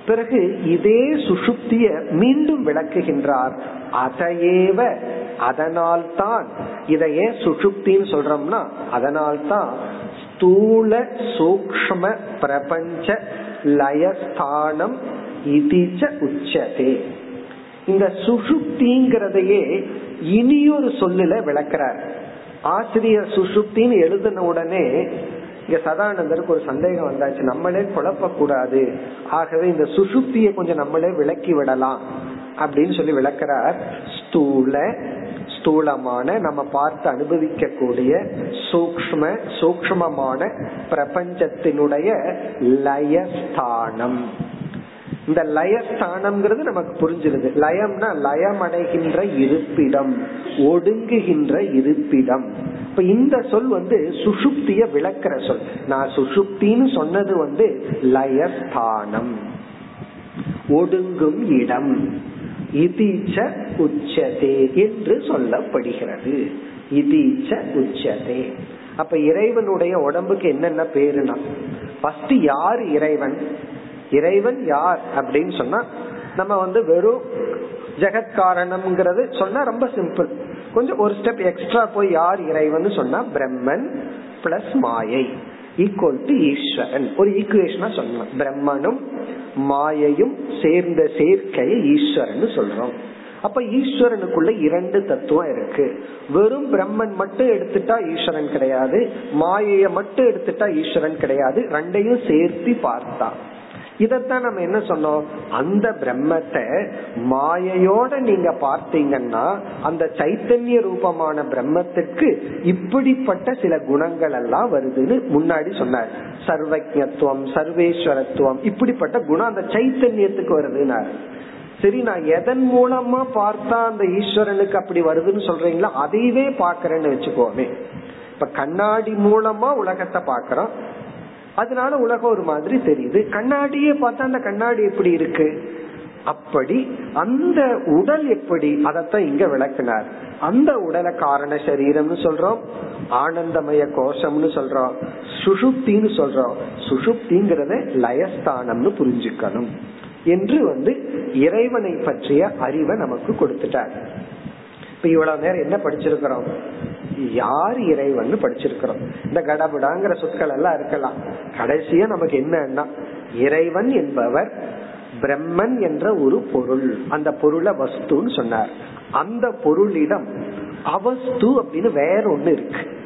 பிறகு இதே சுசுப்திய மீண்டும் விளக்குகின்றார். அதையேவ அதனால்தான். இதை ஏன் சுசுப்தின்னு சொல்றோம்னா அதனால்தான் ஸ்தூல சூக்ம பிரபஞ்ச லயஸ்தானம் இதிச்ச உச்சதே. இந்த சுஷுப்திங்கிறதையே இனியொரு சொல்லுல விளக்கிறார். ஆசிரியர் சுஷுப்தின்னு எழுதின உடனே இங்க சதானந்தருக்கு ஒரு சந்தேகம் வந்தாச்சு. நம்மளே குழப்ப கூடாது ஆகவே இந்த சுசுப்திய கொஞ்சம் நம்மளே விளக்கி விடலாம் அப்படின்னு சொல்லி விளக்கிறார். ஸ்தூல ஸ்தூலமான நம்ம பார்த்து அனுபவிக்க கூடிய சூக்ம சூக்மமான பிரபஞ்சத்தினுடைய லயஸ்தானம். இந்த லயஸ்தானம்ங்கிறது நமக்கு புரிஞ்சிருது. லயம்னா லயம் அடைகின்ற இருப்பிடம் ஒடுங்குகின்ற இருப்பிடம். இப்ப இந்த சொல் வந்து சுசுப்திய விளக்கிற சொல். நான் சுஷுப்தின்னு சொன்னது வந்து லயஸ்தானம். ஒடுங்கும் இடம். இதீச்ச உச்சதே என்று சொல்லப்படுகிறது. இதீச்ச உச்சதே. அப்ப இறைவனுடைய உடம்புக்கு என்னென்ன பேருனா ஃபர்ஸ்ட் யார் இறைவன்? இறைவன் யார் அப்படின்னு சொன்னா நம்ம வந்து வெறும் ஜெகத்காரணம்ங்கிறது சொன்னா ரொம்ப சிம்பிள் கொஞ்சம் ஒரு ஸ்டெப் எக்ஸ்ட்ரா போய் யார் இறைவன் சொன்னா பிரம்மன் பிளஸ் மாயை ஈக்குவல் டு ஈஸ்வரன். ஒரு ஈக்குவேஷனா சொல்லலாம். பிரம்மனும் மாயையும் சேர்ந்த சேர்க்கையை ஈஸ்வரன் சொல்றோம். அப்ப ஈஸ்வரனுக்குள்ள இரண்டு தத்துவம் இருக்கு. வெறும் பிரம்மன் மட்டும் எடுத்துட்டா ஈஸ்வரன் கிடையாது மாயைய மட்டும் எடுத்துட்டா ஈஸ்வரன் கிடையாது ரெண்டையும் சேர்த்து பார்த்தா. இதத்தான் நம்ம என்ன சொன்னோம்? அந்த பிரம்மத்தை மாயையோட நீங்க பார்த்தீங்கன்னா அந்த சைத்தன்ய ரூபமான பிரம்மத்துக்கு இப்படிப்பட்ட சில குணங்கள் எல்லாம் வருதுன்னு முன்னாடி சொன்னார். சர்வஜத்துவம் சர்வேஸ்வரத்துவம் இப்படிப்பட்ட குணம் அந்த சைத்தன்யத்துக்கு வருதுன்னார். சரி நான் எதன் மூலமா பார்த்தா அந்த ஈஸ்வரனுக்கு அப்படி வருதுன்னு சொல்றீங்களா அதையவே பாக்குறேன்னு வச்சுக்கோமே. இப்ப கண்ணாடி மூலமா உலகத்தை பாக்கிறோம் அதனால உலகம் ஒரு மாதிரி தெரியுது. கண்ணாடியே பார்த்தா அந்த கண்ணாடி எப்படி இருக்கு? அப்படி அந்த உடல் எப்படி? அதத்தான் இங்க விளக்குனார். அந்த உடலை காரண சரீரம்னு சொல்றோம். ஆனந்தமய கோஷம்னு சொல்றோம். சுஷுப்தின்னு சொல்றோம். சுஷுப்திங்கிறத லயஸ்தானம்னு புரிஞ்சுக்கணும். என்று வந்து இறைவனை பற்றிய அறிவை நமக்கு கொடுத்துட்டார். இப்ப இவ்வளவு நேரம் என்ன படிச்சிருக்கிறோம்? யார் இறைவன் படிச்சிருக்கிறோம். இந்த கடபுடாங்கிற சொற்கள் எல்லாம் இருக்கலாம். கடைசியா நமக்கு என்னன்னா இறைவன் என்பவர் பிரம்மன் என்ற ஒரு பொருள். அந்த பொருளை வஸ்துன்னு சொன்னார். அந்த பொருளிடம் அவஸ்து அப்படின்னு வேற ஒண்ணு இருக்கு.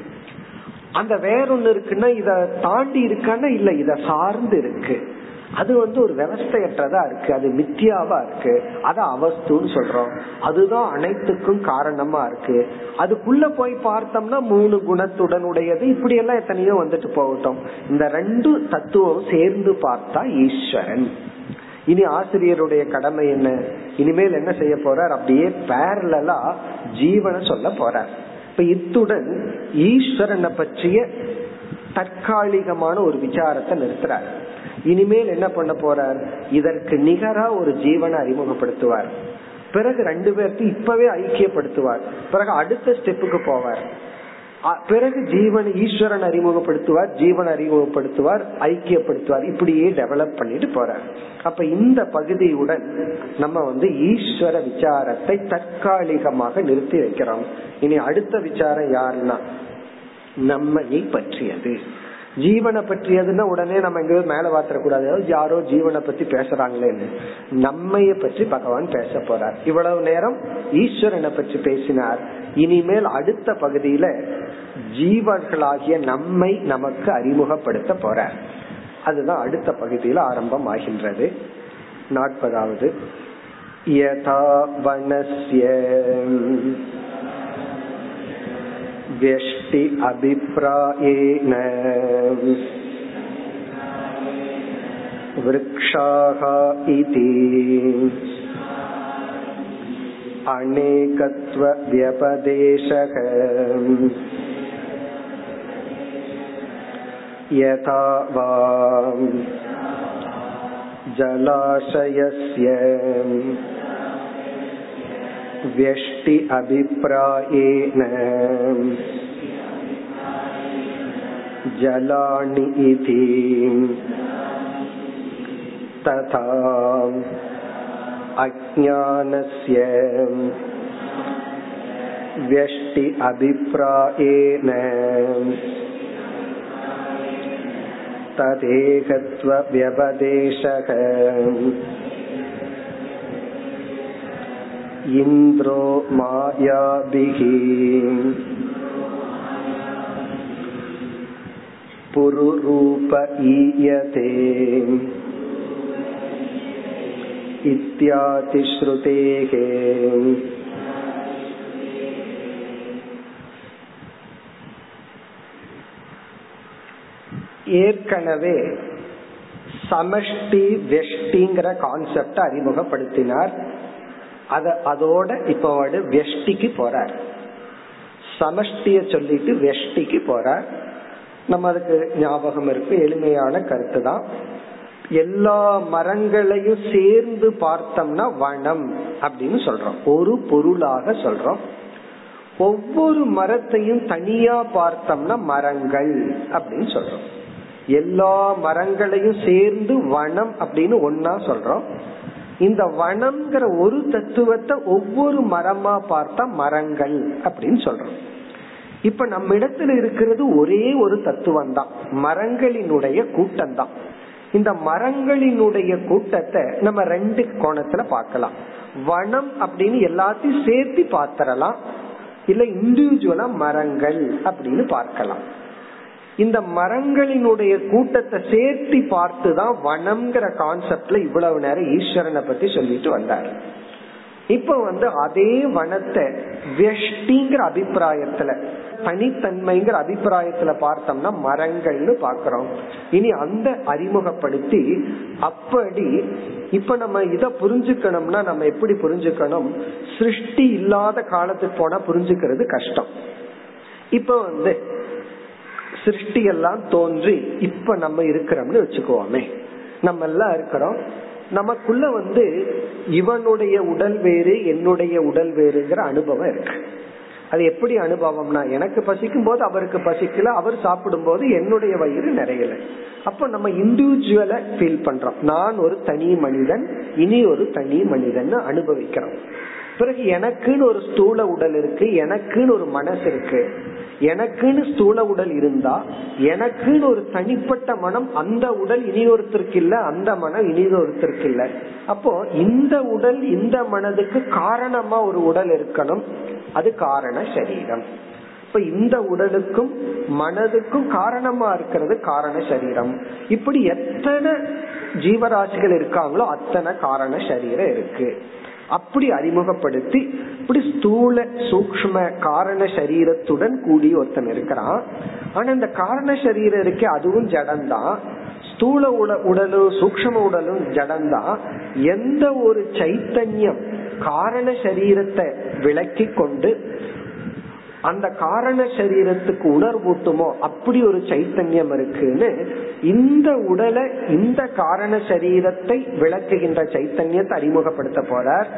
அந்த வேற ஒண்ணு இருக்குன்னா இத தாண்டி இருக்கான்னா இல்ல இத சார்ந்து இருக்கு. அது வந்து ஒரு விவஸ்தையற்றதா இருக்கு. அது மித்தியாவா இருக்கு. அத அவஸ்துன்னு சொல்றோம். அதுதான் அனைத்துக்கும் காரணமா இருக்கு. அதுக்குள்ள போய் பார்த்தோம்னா மூணு குணத்துடன் உடையது இப்படி எல்லாம் எத்தனையோ வந்துட்டு போகட்டும். இந்த ரெண்டு தத்துவம் சேர்ந்து பார்த்தா ஈஸ்வரன். இனி ஆசிரியருடைய கடமை என்ன? இனிமேல் என்ன செய்ய போறார்? அப்படியே பேரலா ஜீவனை சொல்ல போறார். இப்ப இத்துடன் ஈஸ்வரனை பற்றிய தற்காலிகமான ஒரு விசாரத்தை நிறுத்துறாரு. இனிமேல் என்ன பண்ண போறார்? இதற்கு நிகரா ஒரு ஜீவனை அறிமுகப்படுத்துவார். பிறகு ரெண்டு பேர்த்தையும் இப்பவே ஐக்கியப்படுத்துவார். பிறகு அடுத்த ஸ்டெப்புக்கு போவார். பிறகு ஜீவன் ஈஸ்வரன் அறிமுகப்படுத்துவார் ஜீவன் அறிமுகப்படுத்துவார் ஐக்கியப்படுத்துவார். இப்படியே டெவலப் பண்ணிட்டு போறார். அப்ப இந்த பகுதியுடன் நம்ம வந்து ஈஸ்வர விசாரத்தை தற்காலிகமாக நிறுத்தி வைக்கிறோம். இனி அடுத்த விசாரம் யாருன்னா நம்மையை பற்றியது. ஜீவனை பற்றியதுன்னா உடனே நம்ம எங்க மேல பாத்திரக்கூடாது யாரோ ஜீவனை பத்தி பேசுறாங்களேன்னு நம்மைய பற்றி பகவான் பேச போறார். இவ்வளவு நேரம் ஈஸ்வரனை பற்றி பேசினார். இனிமேல் அடுத்த பகுதியில ஜீவர்களாகிய நம்மை நமக்கு அறிமுகப்படுத்த போறார். அதுதான் அடுத்த பகுதியில் ஆரம்பம் ஆகின்றது நாற்பதாவது. யதா வனஸ்ய व्यष्टि अभिप्रायेण वृक्षाः इति अनेकत्वव्यपदेशः यथा वा जलाशयस्य व्यष्टि अभिप्रायेण जलानि इति तथा अज्ञानस्य व्यष्टि अभिप्रायेण तदेकत्वव्यपदेशः इन्द्रो मायाभिः पुरुरूप ईयते इत्यातिश्रुतेः ஏற்கனவே சமஷ்டி வெஷ்டிங்கிற கான்செப்ட அறிமுகப்படுத்தினார் அத அதோட இப்ப வெஷ்டிக்கு போறார். சமஷ்டிய சொல்லிட்டு வெஷ்டிக்கு போறார். நம்ம அதுக்கு ஞாபகம் இருக்கு எளிமையான கருத்து தான். எல்லா மரங்களையும் சேர்ந்து பார்த்தோம்னா வனம் அப்படின்னு சொல்றோம். ஒரு பொருளாக சொல்றோம். ஒவ்வொரு மரத்தையும் தனியா பார்த்தோம்னா மரங்கள் அப்படின்னு சொல்றோம். எல்லா மரங்களையும் சேர்ந்து வனம் அப்படின்னு ஒன்னா சொல்றோம். இந்த வனம்ங்கிற ஒரு தத்துவத்தை ஒவ்வொரு மரமா பார்த்தா மரங்கள் அப்படின்னு சொல்றோம். இப்ப நம்ம இடத்துல இருக்கிறது ஒரே ஒரு தத்துவம் தான் மரங்களினுடைய கூட்டம் தான் இந்த மரங்களினுடைய கூட்டத்தை நம்ம ரெண்டு கோணத்துல பார்க்கலாம். வனம் அப்படின்னு எல்லாத்தையும் சேர்த்து பாத்திரலாம். இல்ல இண்டிவிஜுவலா மரங்கள் அப்படின்னு பார்க்கலாம். இந்த மரங்களினுடைய கூட்டத்தை சேர்த்தி பார்த்துதான் வனம்ங்கிற கான்செப்ட்ல இவ்வளவு நேரம் ஈஸ்வரனை பத்தி சொல்லிட்டு வந்தார். இப்ப வந்து அதே வனத்தை வெஷ்டிங்கிற அபிப்பிராயத்துல தனித்தன்மைங்கிற அபிப்பிராயத்துல பார்த்தோம்னா மரங்கள்னு பாக்கிறோம் இனி அந்த அறிமுகப்படுத்தி அப்படி இப்ப நம்ம இத புரிஞ்சுக்கணும்னா நம்ம எப்படி புரிஞ்சுக்கணும்? சிருஷ்டி இல்லாத காலத்துக்கு போனா புரிஞ்சுக்கிறது கஷ்டம். இப்ப வந்து சிருஷ்டி எல்லாம் தோன்றி இப்ப நம்ம இருக்கிறோம்னு வச்சுக்கோமே. நம்ம எல்லாம் இருக்கிறோம். நமக்குள்ள வந்து இவனுடைய உடல் வேறு என்னுடைய உடல் வேறுங்கிற அனுபவம் இருக்கு. அது எப்படி அனுபவம்னா எனக்கு பசிக்கும் போது அவருக்கு பசிக்கல அவர் சாப்பிடும் போது என்னுடைய வயிறு நிறையல. அப்ப நம்ம இண்டிவிஜுவலை ஃபீல் பண்றோம். நான் ஒரு தனி மனிதன் இனி ஒரு தனி மனிதன் அனுபவிக்கிறோம். பிறகு எனக்குன்னு ஒரு ஸ்தூல உடல் இருக்கு எனக்குன்னு ஒரு மனசு இருக்கு. எனக்குன்னு ஸ்தூல உடல் இருந்தா எனக்குன்னு ஒரு தனிப்பட்ட மனம் அந்த உடல் இனி ஒருத்தருக்கு இல்ல அந்த மனம் இனி ஒருத்தருக்கு இல்ல அப்போ இந்த உடல் இந்த மனதுக்கு காரணமா ஒரு உடல் இருக்கணும். அது காரண சரீரம். இப்ப இந்த உடலுக்கும் மனதுக்கும் காரணமா இருக்கிறது காரண சரீரம். இப்படி எத்தனை ஜீவராசிகள் இருக்காங்களோ அத்தனை காரண சரீரம் இருக்கு. அப்படி அறிமுகப்படுத்தி இப்படி ஸ்தூல சூக்ம காரண சரீரத்துடன் கூடி ஒருத்தன் இருக்கிறான். ஆனா இந்த காரண சரீரம் இருக்கே அதுவும் ஜடம்தான். ஸ்தூல உட உடலும் சூக்ம உடலும் ஜடம்தான். எந்த ஒரு சைத்தன்யம் காரண சரீரத்தை விளக்கி கொண்டு அந்த காரண சரீரத்துக்கு உணர்வூட்டுமோ அப்படி ஒரு சைத்தன்யம் இருக்குன்னு இந்த உடலை இந்த காரண சரீரத்தை விளக்குகின்ற சைத்தன்யத்தை அறிமுகப்படுத்த போறார்.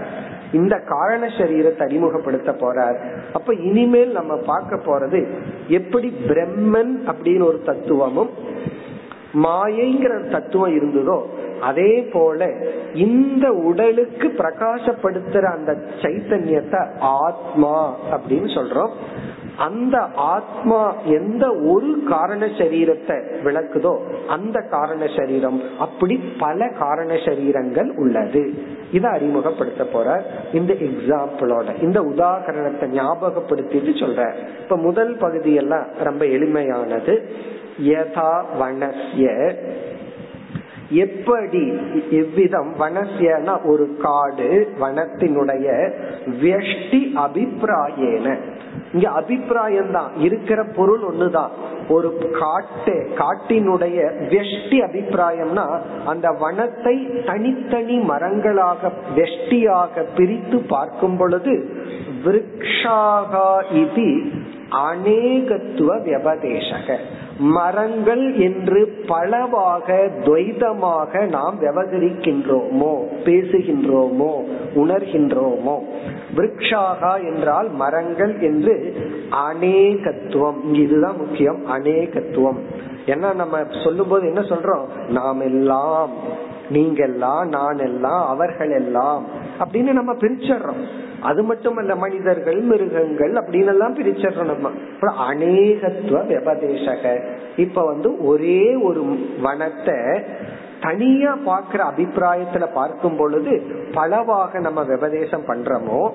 இந்த காரண சரீரத்தை அறிமுகப்படுத்த போறார். அப்ப இனிமேல் நம்ம பார்க்க போறது எப்படி பிரம்மன் அப்படின்னு ஒரு தத்துவமும் மாயைங்கிற தத்துவம் இருந்ததோ அதே போல இந்த உடலுக்கு பிரகாசப்படுத்துற அந்த சைத்தன்யத்தை ஆத்மா அப்படின்னு சொல்றோம். அந்த ஆத்மா எந்த ஒரு காரண சரீரத்தை விளக்குதோ அந்த காரண சரீரம் அப்படி பல காரண சரீரங்கள் உள்ளது. இதை அறிமுகப்படுத்த போற இந்த எக்ஸாம்பிளோட இந்த உதாகரணத்தை ஞாபகப்படுத்திட்டு சொல்ற. இப்ப முதல் பகுதியெல்லாம் ரொம்ப எளிமையானது. யதா வனஸ்ய. எப்படி இவ்விதம் வனசியனா ஒரு காடு வனத்தினுடைய வெஷ்டி அபிப்பிராயேன. இங்க அபிப்பிராயம் தான் இருக்கிற பொருள் ஒண்ணுதான். ஒரு காட்டு காட்டினுடைய வெஷ்டி அபிப்பிராயம்னா அந்த வனத்தை தனித்தனி மரங்களாக வெஷ்டியாக பிரித்து பார்க்கும் பொழுது விரக்ஷாகா இது அநேகத்துவ வியபதேசக. மரங்கள் என்று பலவாக துவைதமாக நாம் விவகரிக்கின்றோமோ பேசுகின்றோமோ உணர்கின்றோமோ. விரக்ஷாகா என்றால் மரங்கள் என்று அநேகத்துவம். இதுதான் முக்கியம் அநேகத்துவம். ஏன்னா நம்ம சொல்லும் போது என்ன சொல்றோம்? நாம் எல்லாம் நீங்க எல்லாம் நான் எல்லாம் அவர்கள் எல்லாம் அப்படின்னு நம்ம பிரிச்சிடுறோம் அது மட்டுமல்ல மனிதர்கள் மிருகங்கள் அப்படின்னு எல்லாம் பிரிச்சிடறோம் நம்ம. அநேகத்துவ விபதேசக. இப்ப வந்து ஒரே ஒரு வனத்தை தனியா பார்க்கிற அபிப்பிராயத்துல பார்க்கும் பொழுது பலவாக நம்ம விபதேசம் பண்றோமோ?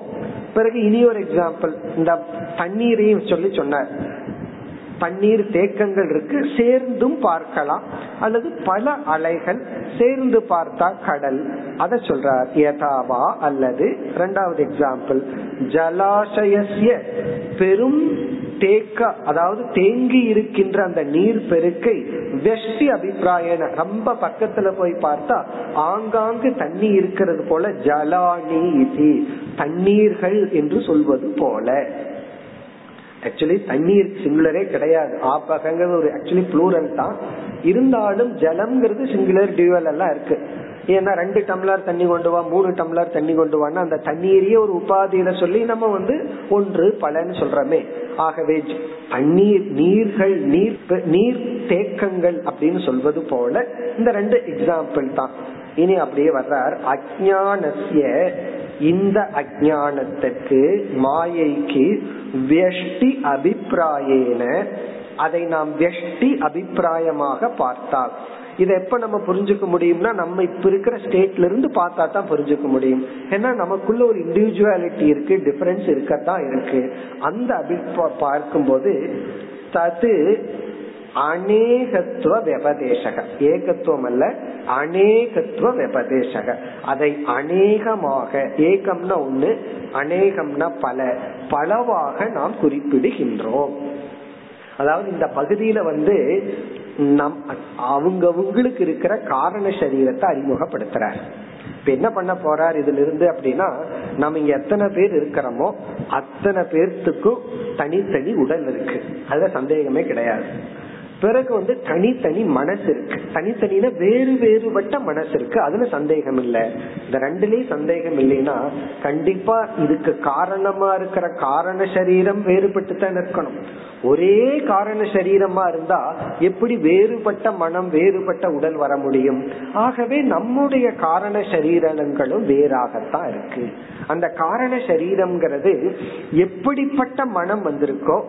பிறகு இனி ஒரு எக்ஸாம்பிள் இந்த தண்ணீரையும் சொல்லி சொன்னார். தண்ணீர் தேக்கங்கள் இருக்கு. சேர்ந்தும் பார்க்கலாம். அல்லது பல அலைகள் சேர்ந்து பார்த்தா கடல். அத சொல்றார். யதாவா அல்லது இரண்டாவது எக்ஸாம்பிள் ஜலாசயசிய பெரும் தேக்க அதாவது தேங்கி இருக்கின்ற அந்த நீர் பெருக்கை வெஷ்டி அபிப்பிராயன. ரொம்ப பக்கத்துல போய் பார்த்தா ஆங்காங்கு தண்ணி இருக்கிறது போல ஜலானி தண்ணீர்கள் என்று சொல்வது போல. ஆக்சுவலி தண்ணீர் சிங்குலரே கிடையாது. ஆப்பகங்கிறது ஒரு ஆக்சுவலி ப்ளூரல் தான். இருந்தாலும் ஜலம்ங்கிறது சிங்குலர் டியூவல் எல்லாம் இருக்கு. ஏன்னா ரெண்டு டம்ளர் தண்ணி கொண்டு வா மூணு டம்ளர் தண்ணி கொண்டு வான்னு அந்த தண்ணீரையே ஒரு உபாதியில சொல்லி நம்ம வந்து ஒன்று பலன்னு சொல்றோமே. ஆகவே தண்ணீர் நீர்கள் நீர் நீர் தேக்கங்கள் அப்படின்னு சொல்வது போல இந்த ரெண்டு எக்ஸாம்பிள் தான். இனி அப்படியே வர்றார். அஜானசிய இந்த அஜானத்துக்கு மாயைக்கு வெஷ்டி அபிப்பிராயேன அதை நாம் வெஷ்டி அபிப்பிராயமாக பார்த்தால். இதை எப்ப நம்ம புரிஞ்சுக்க முடியும்னா நம்ம இப்ப இருக்கிற ஸ்டேட்ல இருந்து பார்த்தா தான் புரிஞ்சுக்க முடியும். ஏன்னா நமக்குள்ள ஒரு இண்டிவிஜுவாலிட்டி இருக்கு டிஃபரன்ஸ் இருக்கத்தான் இருக்கு. அந்த அபிப்பா பார்க்கும்போது தது அநேகத்துவ வெபதேசக. ஏகத்துவம் அல்ல அநேகத்துவ வெபதேசக. அதை அநேகமாக ஏகம்னா ஒண்ணு அநேகம்னா பல பலவாக நாம் குறிப்பிடுகின்றோம். அதாவது இந்த பகுதியில வந்து நம் அவங்கவுங்களுக்கு இருக்கிற காரண சரீரத்தை அறிமுகப்படுத்துறார். இப்ப என்ன பண்ண போறார் இதுல இருந்து அப்படின்னா நம்ம இங்க எத்தனை பேர் இருக்கிறோமோ அத்தனை பேர்த்துக்கும் தனித்தனி உடல் இருக்கு. அதுல சந்தேகமே கிடையாது. பிறகு வந்து தனித்தனி மனசு இருக்கு. தனித்தனியில வேறு வேறுபட்ட மனசு இருக்கு. அதுல சந்தேகம் இல்ல. இந்த ரெண்டுலயும் சந்தேகம் இல்லைன்னா கண்டிப்பா இதுக்கு காரணமா இருக்கிற காரண சரீரம் வேறுபட்டு தான் இருக்கணும். ஒரே காரண சரீரமா இருந்தா எப்படி வேறுபட்ட மனம் வேறுபட்ட உடல் வர முடியும்? ஆகவே நம்முடைய காரண சரீரங்களும் வேறாகத்தான் இருக்கு. அந்த காரண சரீரம்ங்கிறது எப்படிப்பட்ட மனம் வந்திருக்கோ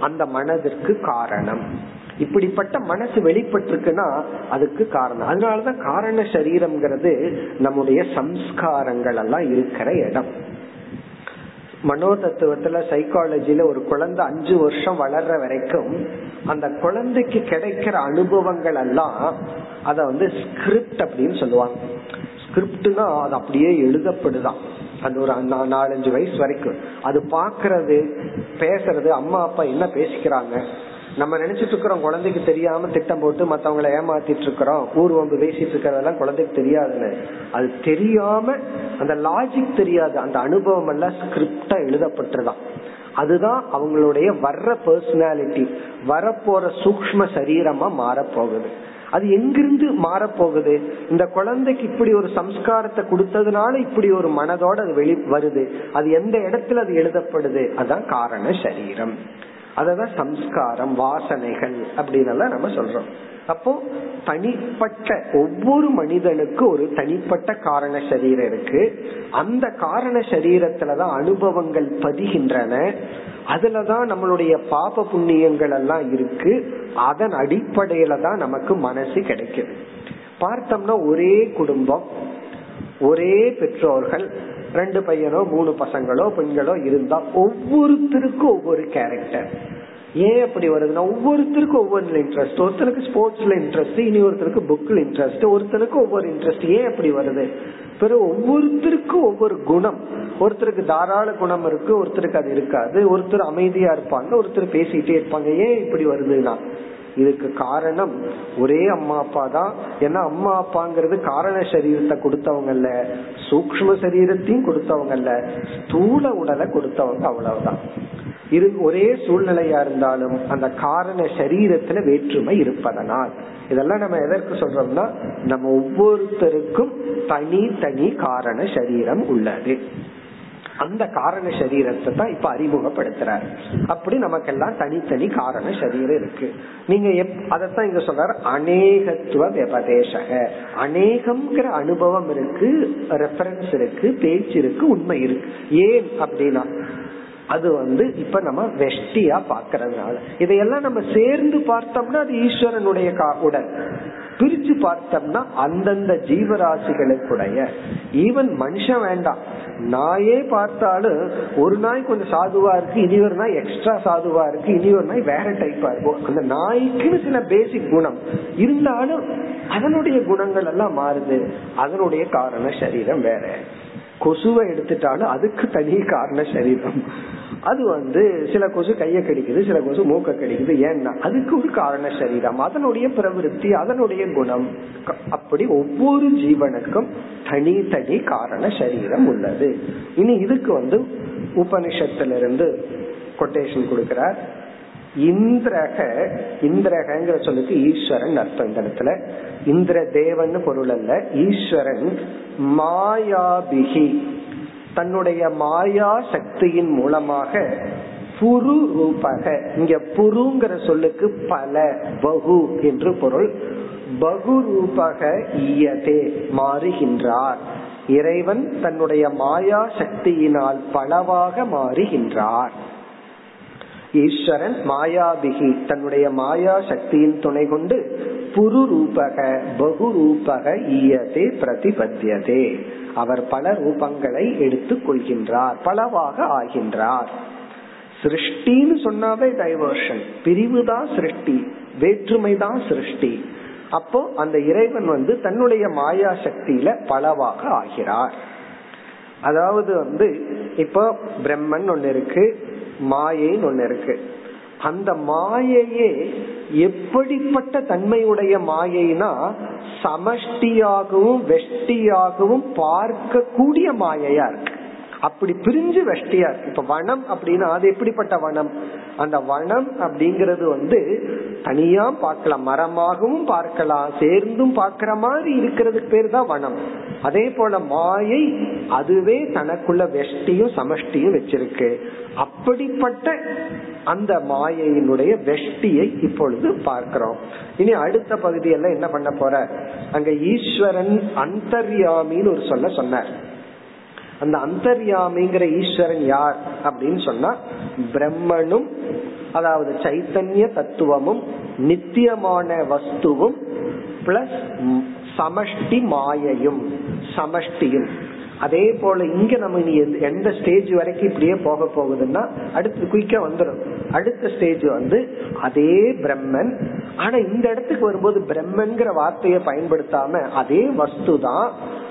அந்த மனதிற்கு காரணம். இப்படிப்பட்ட மனசு வெளிப்பட்டிருக்குன்னா அதுக்கு காரணம். அதனாலதான் காரண சரீரம்ங்கிறது நம்முடைய சம்ஸ்காரங்கள் எல்லாம் இருக்கிற இடம். மனோ தத்துவத்துல சைக்காலஜில ஒரு குழந்தை அஞ்சு வருஷம் வளர்ற வரைக்கும் அந்த குழந்தைக்கு கிடைக்கிற அனுபவங்கள் எல்லாம் அத வந்து ஸ்கிரிப்ட் அப்படின்னு சொல்லுவாங்க. ஸ்கிரிப்ட்னா அது அப்படியே எழுதப்படுதான் அந்த ஒரு நாலஞ்சு வயசு வரைக்கும். அது பாக்குறது பேசுறது அம்மா அப்பா என்ன பேசிக்கிறாங்க? நம்ம நினைச்சிட்டு இருக்கிறோம் குழந்தைக்கு தெரியாம திட்டம் போட்டு மத்தவங்களை ஏமாத்திட்டு இருக்கிறோம் ஊர்வம்பு பேசிட்டு இருக்கிறதெல்லாம் குழந்தைக்கு தெரியாதுன்னு. அது தெரியாம அந்த லாஜிக் தெரியாது. அந்த அனுபவம் எல்லாம் ஸ்கிரிப்டா எழுதப்பட்டுதான் அதுதான் அவங்களுடைய வர்ற பர்சனாலிட்டி வரப்போற சூக்ம சரீரமா மாறப்போகுது. அது எங்கிருந்து மாறப்போகுது? இந்த குழந்தைக்கு இப்படி ஒரு சம்ஸ்காரத்தை கொடுத்ததுனால இப்படி ஒரு மனதோட அது வெளி வருது. அது எந்த இடத்துல அது எழுதப்படுது? அதான் காரண சரீரம். அததான் சம்ஸ்காரம் வாசனைகள் அப்படின்னு நம்ம சொல்றோம். அப்போ தனிப்பட்ட ஒவ்வொரு மனிதனுக்கு ஒரு தனிப்பட்ட காரண சரீரம் இருக்கு. அந்த காரண சரீரத்துலதான் அனுபவங்கள் பதிகின்றன. அதுலதான் நம்மளுடைய பாப புண்ணியங்கள் எல்லாம் இருக்கு. அதன் அடிப்படையில தான் நமக்கு மனசு கிடைக்குது. பார்த்தோம்னா ஒரே குடும்பம் ஒரே பெற்றோர்கள் ரெண்டு பையனோ மூணு பசங்களோ பெண்களோ இருந்தா ஒவ்வொருத்தருக்கும் ஒவ்வொரு கேரக்டர் ஏன் அப்படி வருதுன்னா ஒவ்வொருத்தருக்கும் ஒவ்வொரு இன்ட்ரெஸ்ட் ஒருத்தருக்கு ஸ்போர்ட்ஸ்ல இன்ட்ரெஸ்ட் இனி ஒருத்தருக்கு புக்ல இன்ட்ரெஸ்ட் ஒருத்தருக்கு ஒவ்வொரு இன்ட்ரெஸ்ட் ஏன் அப்படி வருது? பிறகு ஒவ்வொருத்தருக்கும் ஒவ்வொரு குணம். ஒருத்தருக்கு தாராள குணம் இருக்கு ஒருத்தருக்கு அது இருக்காது. ஒருத்தர் அமைதியா இருப்பாங்க ஒருத்தர் பேசிட்டே இருப்பாங்க. ஏன் இப்படி வருதுன்னா இதுக்கு காரணம் ஒரே அம்மா அப்பா தான். ஏன்னா அம்மா அப்பாங்கிறது காரண சரீரத்தை கொடுத்தவங்க சூக்ம சரீரத்தையும் கொடுத்தவங்க ஸ்தூல உடலை கொடுத்தவங்க அவ்வளவுதான். இது ஒரே சூழ்நிலையா இருந்தாலும் அந்த காரண சரீரத்துல வேற்றுமை இருப்பதனால். இதெல்லாம் நம்ம எதற்கு சொல்றோம்னா நம்ம ஒவ்வொருத்தருக்கும் தனி தனி காரண சரீரம் உள்ளது. அந்த காரண சரீரத்தை தான் இப்ப அறிமுகப்படுத்துறாரு. அப்படி நமக்கெல்லாம் தனித்தனி காரண சரீரம் இருக்கு. நீங்க அதத்தான் இங்க சொல்றாரு அநேகத்துவ விபதேசக. அநேகம்ங்கிற அனுபவம் இருக்கு ரெஃபரன்ஸ் இருக்கு பேச்சு இருக்கு உண்மை இருக்கு. ஏன் அப்படின்னா அது வந்து இப்ப நம்ம வெஷ்டியா பாக்குறதுனால. இதையெல்லாம் நம்ம சேர்ந்து பார்த்தோம்னா அது ஈஸ்வரனுடைய உடல். பிரிச்சு பார்த்தோம்னா அந்தந்த ஜீவராசிகளுக்குடைய. ஈவன் மனுஷன் வேண்டாம். நாயே பார்த்தாலும் ஒரு நாய் கொஞ்சம் சாதுவா இருக்கு இனி ஒரு நாய் எக்ஸ்ட்ரா சாதுவா இருக்கு இனி ஒரு நாய் வேற டைப்பா இருக்கும் அந்த நாய்க்குன்னு சில பேசிக் குணம். இருந்தாலும் அதனுடைய குணங்கள் எல்லாம் மாறுது. அதனுடைய காரண சரீரம் வேற. கொசுவை எடுத்துட்டாலும் அதுக்கு தனி காரண சரீரம். அது வந்து சில கொசு கைய கடிக்குது சில கொசு மூக்க கடிக்குது. ஏன்னா அதுக்கு ஒரு காரண சரீரம். அதனுடைய பிரவருத்தி அதனுடைய குணம். அப்படி ஒவ்வொரு ஜீவனுக்கும் தனி தனி காரண சரீரம் உள்ளது. இனி இதுக்கு வந்து உபனிஷத்திலிருந்து கொட்டேஷன் கொடுக்கிறார். இந்திரக இந்திரகங்கிற சொல்லுக்கு ஈஸ்வரன் அர்த்தம் இந்த இடத்துல. இந்திர தேவன் பொருள் அல்ல ஈஸ்வரன் மாயாபிகி. தன்னுடைய மாயா சக்தியின் மூலமாக புரு ரூபக. இங்க புருங்கிற சொல்லுக்கு பல பகு என்று பொருள். பகு ரூபக ஈயதே மாறுகின்றார். இறைவன் தன்னுடைய மாயா சக்தியினால் பலவாக மாறுகின்றார். ஈஸ்வரன் மாயாபிகி தன்னுடைய மாயா சக்தியின் துணை கொண்டு புரு ரூபக பகு ரூபக ஈயதே பிரதிபத்தியதே. அவர் பல ரூபங்களை எடுத்துக் கொள்கின்றார் பலவாக ஆகின்றார். சிருஷ்டின்னு சொன்னாவே டைவர்ஷன் பிரிவு தான் சிருஷ்டி வேற்றுமை தான் சிருஷ்டி. அப்போ அந்த இறைவன் வந்து தன்னுடைய மாயா சக்தியில பலவாக ஆகிறார். அதாவது வந்து இப்போ பிரம்மன் ஒன்னு இருக்கு மாயைன்னு ஒன்னு இருக்கு. அந்த மாயையே எப்படிப்பட்ட தன்மையுடைய மாயைனா சமஷ்டியாகவும் வெஷ்டியாகவும் பார்க்கக்கூடிய மாயையா இருக்கு. அப்படி பிரிஞ்சு வெஷ்டியா இருக்கு. இப்ப வனம் அப்படின்னா அது எப்படிப்பட்ட வனம்? அந்த வனம் அப்படிங்கறது வந்து தனியா பார்க்கலாம். மரமாகவும் பார்க்கலாம். சேர்ந்தும் பார்க்கிற மாதிரி இருக்கிறதுக்கு பேர் தான் வனம். அதே போல மாயை அதுவே தனக்குள்ள வெஷ்டியும் சமஷ்டியும் வச்சிருக்கு. அப்படிப்பட்ட அந்த மாயையினுடைய வெஷ்டியை இப்பொழுது பார்க்கிறோம். இனி அடுத்த பகுதியெல்லாம் என்ன பண்ண போற? அங்க ஈஸ்வரன் அந்தர்யாமின்னு ஒரு சொல்ல சொன்னார். அந்த அந்தர்யாமிங்கிற ஈஸ்வரன் யார் அப்படின்னு சொன்னா பிரம்மனும் அதாவது சைத்தன்ய தத்துவமும் நித்தியமான வஸ்துவும் பிளஸ் சமஷ்டி மாயையும் சமஷ்டியும். அதே போல இங்க நம்ம இனி எந்த ஸ்டேஜ் வரைக்கும் இப்படியே போக போகுதுன்னா அடுத்து குயிக்கா வந்துடும் அடுத்த ஸ்டேஜ் வந்து அதே பிரம்மன். ஆனா இந்த இடத்துக்கு வரும்போது பிரம்மன்கிற வார்த்தையை பயன்படுத்தாம அதே வஸ்து தான்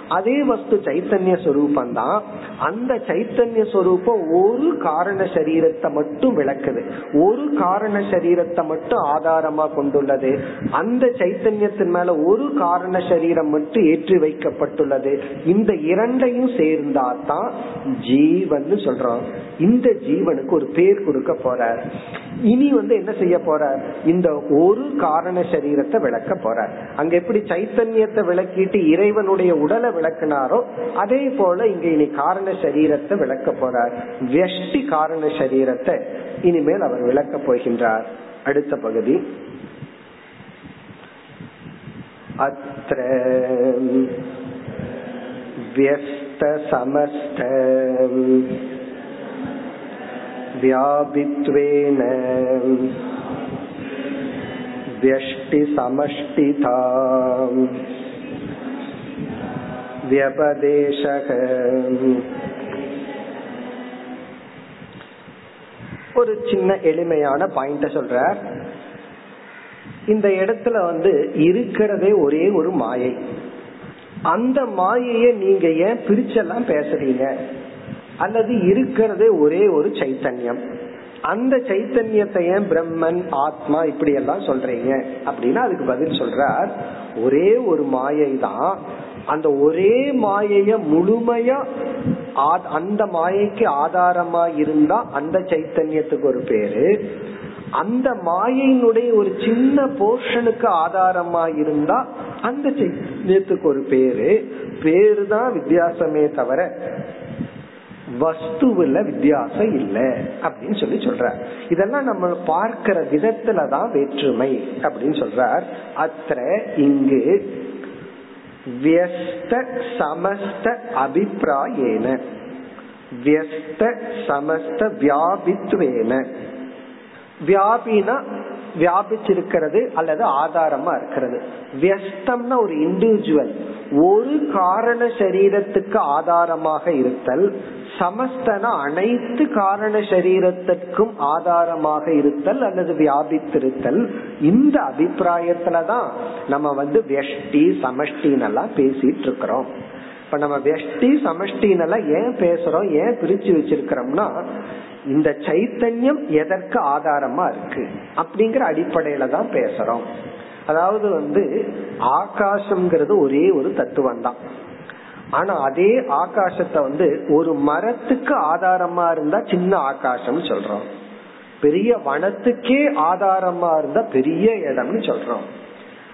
அதே வஸ்து சைத்தன்ய சொரூபம் தான் அந்த சைத்தன்ய சொரூபம் ஒரு காரண சரீரத்தை மட்டும் விளக்குது. ஒரு காரண சரீரத்தை மட்டும் ஆதாரமா கொண்டுள்ளது. அந்த சைத்தன்யத்தின் மேல ஒரு காரண சரீரம் மட்டும் ஏற்றி வைக்கப்பட்டுள்ளது. இந்த இரண்டையும் சேர்ந்தா தான் ஜீவன் சொல்றோம். இந்த ஜீவனுக்கு ஒரு பேர் கொடுக்க போற இனி வந்து என்ன செய்ய போறார்? இந்த ஒரு காரண சரீரத்தை விளக்க போறார். அங்க எப்படி சைத்தன்யத்தை விளக்கிட்டு இறைவனுடைய உடலை விளக்குனாரோ அதே போல இங்க இனி காரண சரீரத்தை விளக்க போறார். வெஷ்டி காரண சரீரத்தை இனிமேல் அவர் விளக்க போகின்றார். அடுத்த பகுதி. அத்த வியஸ்த சமஸ்த व्यापित्वेन व्यष्टिसमष्टिता व्यपदेशः ஒரு சின்ன எளிமையான பாயிண்ட சொல்ற இந்த இடத்துல வந்து இருக்கிறதே ஒரே ஒரு மாயை அந்த மாயைய நீங்க ஏன் பிரிச்செல்லாம் பேசுறீங்க அல்லது இருக்கிறதே ஒரே ஒரு சைத்தன்யம். அந்த சைத்தன்யத்தை ஏன் பிரம்மன் ஆத்மா இப்படி எல்லாம் சொல்றீங்க? அப்படின்னா அதுக்கு பதில் சொல்றார் ஒரே ஒரு மாயை தான் அந்த ஒரே மாயைய முழுமையா அந்த மாயைக்கு ஆதாரமா இருந்தா அந்த சைத்தன்யத்துக்கு ஒரு பேரு. அந்த மாயையினுடைய ஒரு சின்ன போர்ஷனுக்கு ஆதாரமா இருந்தா அந்த சைத்தன்யத்துக்கு ஒரு பேரு. பேரு தான் வித்தியாசமே தவிர வஸ்துவில வித்தியாசம் இல்லை அப்படின்னு சொல்லி சொல்ற இதெல்லாம் நம்ம பார்க்கிற விதத்துலதான் வேற்றுமை அப்படின்னு சொல்றார். அத்த இங்கு வியஸ்த சமஸ்த அபிப்பிராயேன வியஸ்த சமஸ்த வியாபித்வேன வியாபினா வியாபிச்சிருக்கிறது அல்லது ஆதாரமா இருக்கிறது. வியஸ்தம்னா ஒரு இண்டிவிஜுவல் ஒரு காரண சரீரத்துக்கு ஆதாரமாக இருத்தல் சமஸ்தன அனைத்து காரண சரீரத்திற்கும் ஆதாரமாக இருத்தல் அல்லது வியாபித்திருத்தல். இந்த அபிப்பிராயத்துலதான் நம்ம வந்து வெஷ்டி சமஷ்டின்னு பேசிட்டு இருக்கிறோம். இப்ப நம்ம வெஷ்டி சமஷ்டின்னு ஏன் பேசுறோம்? ஏன் பிரிச்சு வச்சிருக்கிறோம்னா இந்த சைத்தன்யம் எதற்கு ஆதாரமா இருக்கு? அப்படிங்கிற அடிப்படையில தான் பேசுறோம். அதாவது வந்து ஆகாசம்ங்கிறது ஒரே ஒரு தத்துவம் தான் ஆனா அதே ஆகாசத்தை வந்து ஒரு மரத்துக்கு ஆதாரமா இருந்தா சின்ன ஆகாசம் சொல்றோம். பெரிய வனத்துக்கே ஆதாரமா இருந்தா பெரிய இடம்னு சொல்றோம்.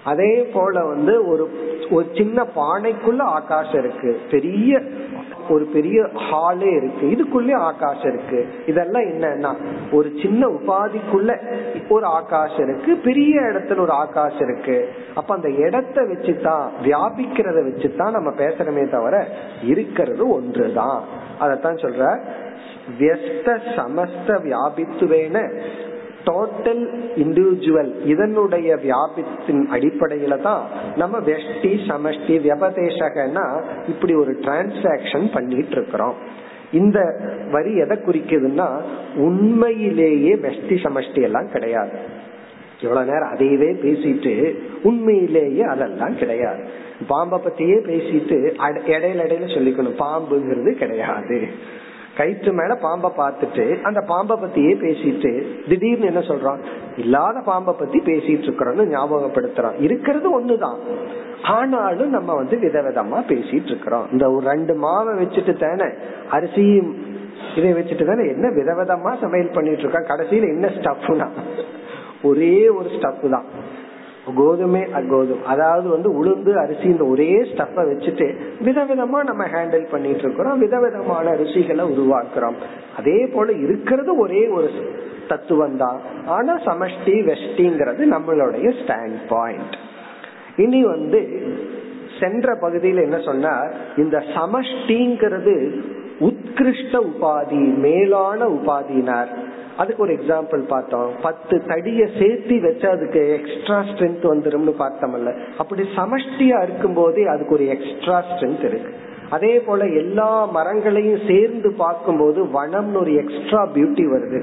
அதே போல வந்து ஒரு ஒரு சின்ன பானைக்குள்ள ஆகாஷம் இருக்கு. பெரிய ஒரு பெரிய ஹாலே இருக்கு. இதுக்குள்ளே ஆகாசம் இருக்கு. இதெல்லாம் என்னன்னா ஒரு சின்ன உபாதிக்குள்ள ஒரு ஆகாஷம் இருக்கு. பெரிய இடத்துல ஒரு ஆகாசம் இருக்கு. அப்ப அந்த இடத்த வச்சுதான் வியாபிக்கிறத வச்சுதான் நம்ம பேசுறமே தவிர இருக்கிறது ஒன்றுதான். அதத்தான் சொல்ற. வியஸ்த சமஸ்த வியாபித்துவேன டோட்டல் இண்டிவிஜுவல் இதனுடைய வியாபித்தின் அடிப்படையில தான் நம்ம வெஷ்டி சமஷ்டி வியபதேசகனா இப்படி ஒரு டிரான்சாக்சன் பண்ணிட்டு இருக்கிறோம். இந்த வரி எதை குறிக்குதுன்னா உண்மையிலேயே வெஷ்டி சமஷ்டி எல்லாம் கிடையாது. இவ்வளவு நேரம் அதையவே பேசிட்டு உண்மையிலேயே அதெல்லாம் கிடையாது. பாம்பை பத்தியே பேசிட்டு இடையில இடையில சொல்லிக்கணும். பாம்புங்கிறது கிடையாது. கயிற்று மேல பாம்பை பார்த்துட்டு அந்த பாம்பை பத்தியே பேசிட்டு திடீர்னு என்ன சொல்றான்? இல்லாத பாம்பை பத்தி பேசிட்டு இருக்கிறோம்னு ஞாபகப்படுத்துறான். இருக்கிறது ஒண்ணுதான். ஆனாலும் நம்ம வந்து விதவிதமா பேசிட்டு இருக்கிறோம். இந்த ஒரு ரெண்டு மாவை வச்சுட்டு தானே அரிசியும் இதை வச்சுட்டு தானே என்ன விதவிதமா சமையல் பண்ணிட்டு இருக்கா கடைசியில என்ன ஸ்டப்னா ஒரே ஒரு ஸ்டப் தான். கோதுமை கோதுமை அதாவது வந்து உளுந்து அரிசி இந்த ஒரே ஸ்டப்ப வச்சுட்டு விதவிதமா நம்ம ஹேண்டில் பண்ணிட்டு இருக்கிறோம். விதவிதமான ருசிகளை உருவாக்குறோம். அதே போல இருக்கிறது ஒரே ஒரு தத்துவம் தான். ஆனா சமஷ்டி வெஷ்டிங்கிறது நம்மளுடைய ஸ்டாண்ட் பாயிண்ட் இனி வந்து சென்ற பகுதியில் என்ன சொன்னார்? இந்த சமஷ்டிங்கிறது உத்கிருஷ்ட உபாதி மேலான உபாதினார். அதுக்கு ஒரு எக்ஸாம்பிள் பார்த்தோம். பத்து தடிய சேர்த்தி வச்சா அதுக்கு எக்ஸ்ட்ரா ஸ்ட்ரென்த் வந்துடும் பார்த்தோம்ல. அப்படி சமஷ்டியா இருக்கும் போதே அதுக்கு ஒரு எக்ஸ்ட்ரா ஸ்ட்ரென்த் இருக்கு. அதே போல எல்லா மரங்களையும் சேர்ந்து பார்க்கும்போது வனம்னு ஒரு எக்ஸ்ட்ரா பியூட்டி வருது.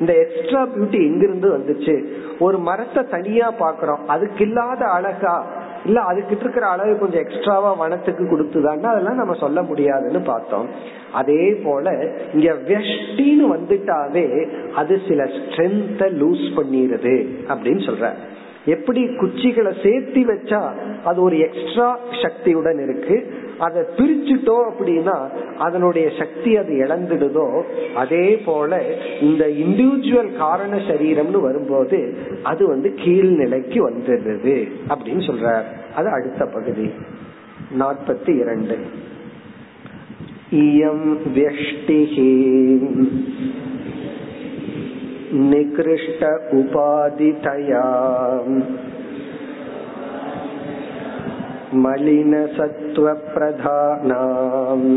இந்த எக்ஸ்ட்ரா பியூட்டி எங்கிருந்து வந்துச்சு? ஒரு மரத்தை தனியா பாக்குறோம் அதுக்கு இல்லாத அழகா இல்ல அதுக்கிட்ட இருக்கிற அளவு கொஞ்சம் எக்ஸ்ட்ராவா வனத்துக்கு கொடுத்துதான்னா அதெல்லாம் நம்ம சொல்ல முடியாதுன்னு பார்த்தோம். அதே போல இங்க வெஷ்டின்னு வந்துட்டாவே அது சில ஸ்ட்ரென்த லூஸ் பண்ணிருது அப்படின்னு சொல்ற. எப்படி குச்சிகளை சேர்த்தி வச்சா அது ஒரு எக்ஸ்ட்ரா சக்தியுடன் இருக்கு அதை பிரிச்சுட்டோம் அப்படின்னா அதனுடைய சக்தி அது இழந்துடுதோ அதே போல இந்த இண்டிவிஜுவல் காரண சரீரம்னு வரும்போது அது வந்து கீழ்நிலைக்கு வந்துடுது அப்படின்னு சொல்ற அது அடுத்த பகுதி நாற்பத்தி இரண்டு இயம் व्यष्टिः निकृष्ट उपाधितया मलिनसत्त्वप्रधानाम्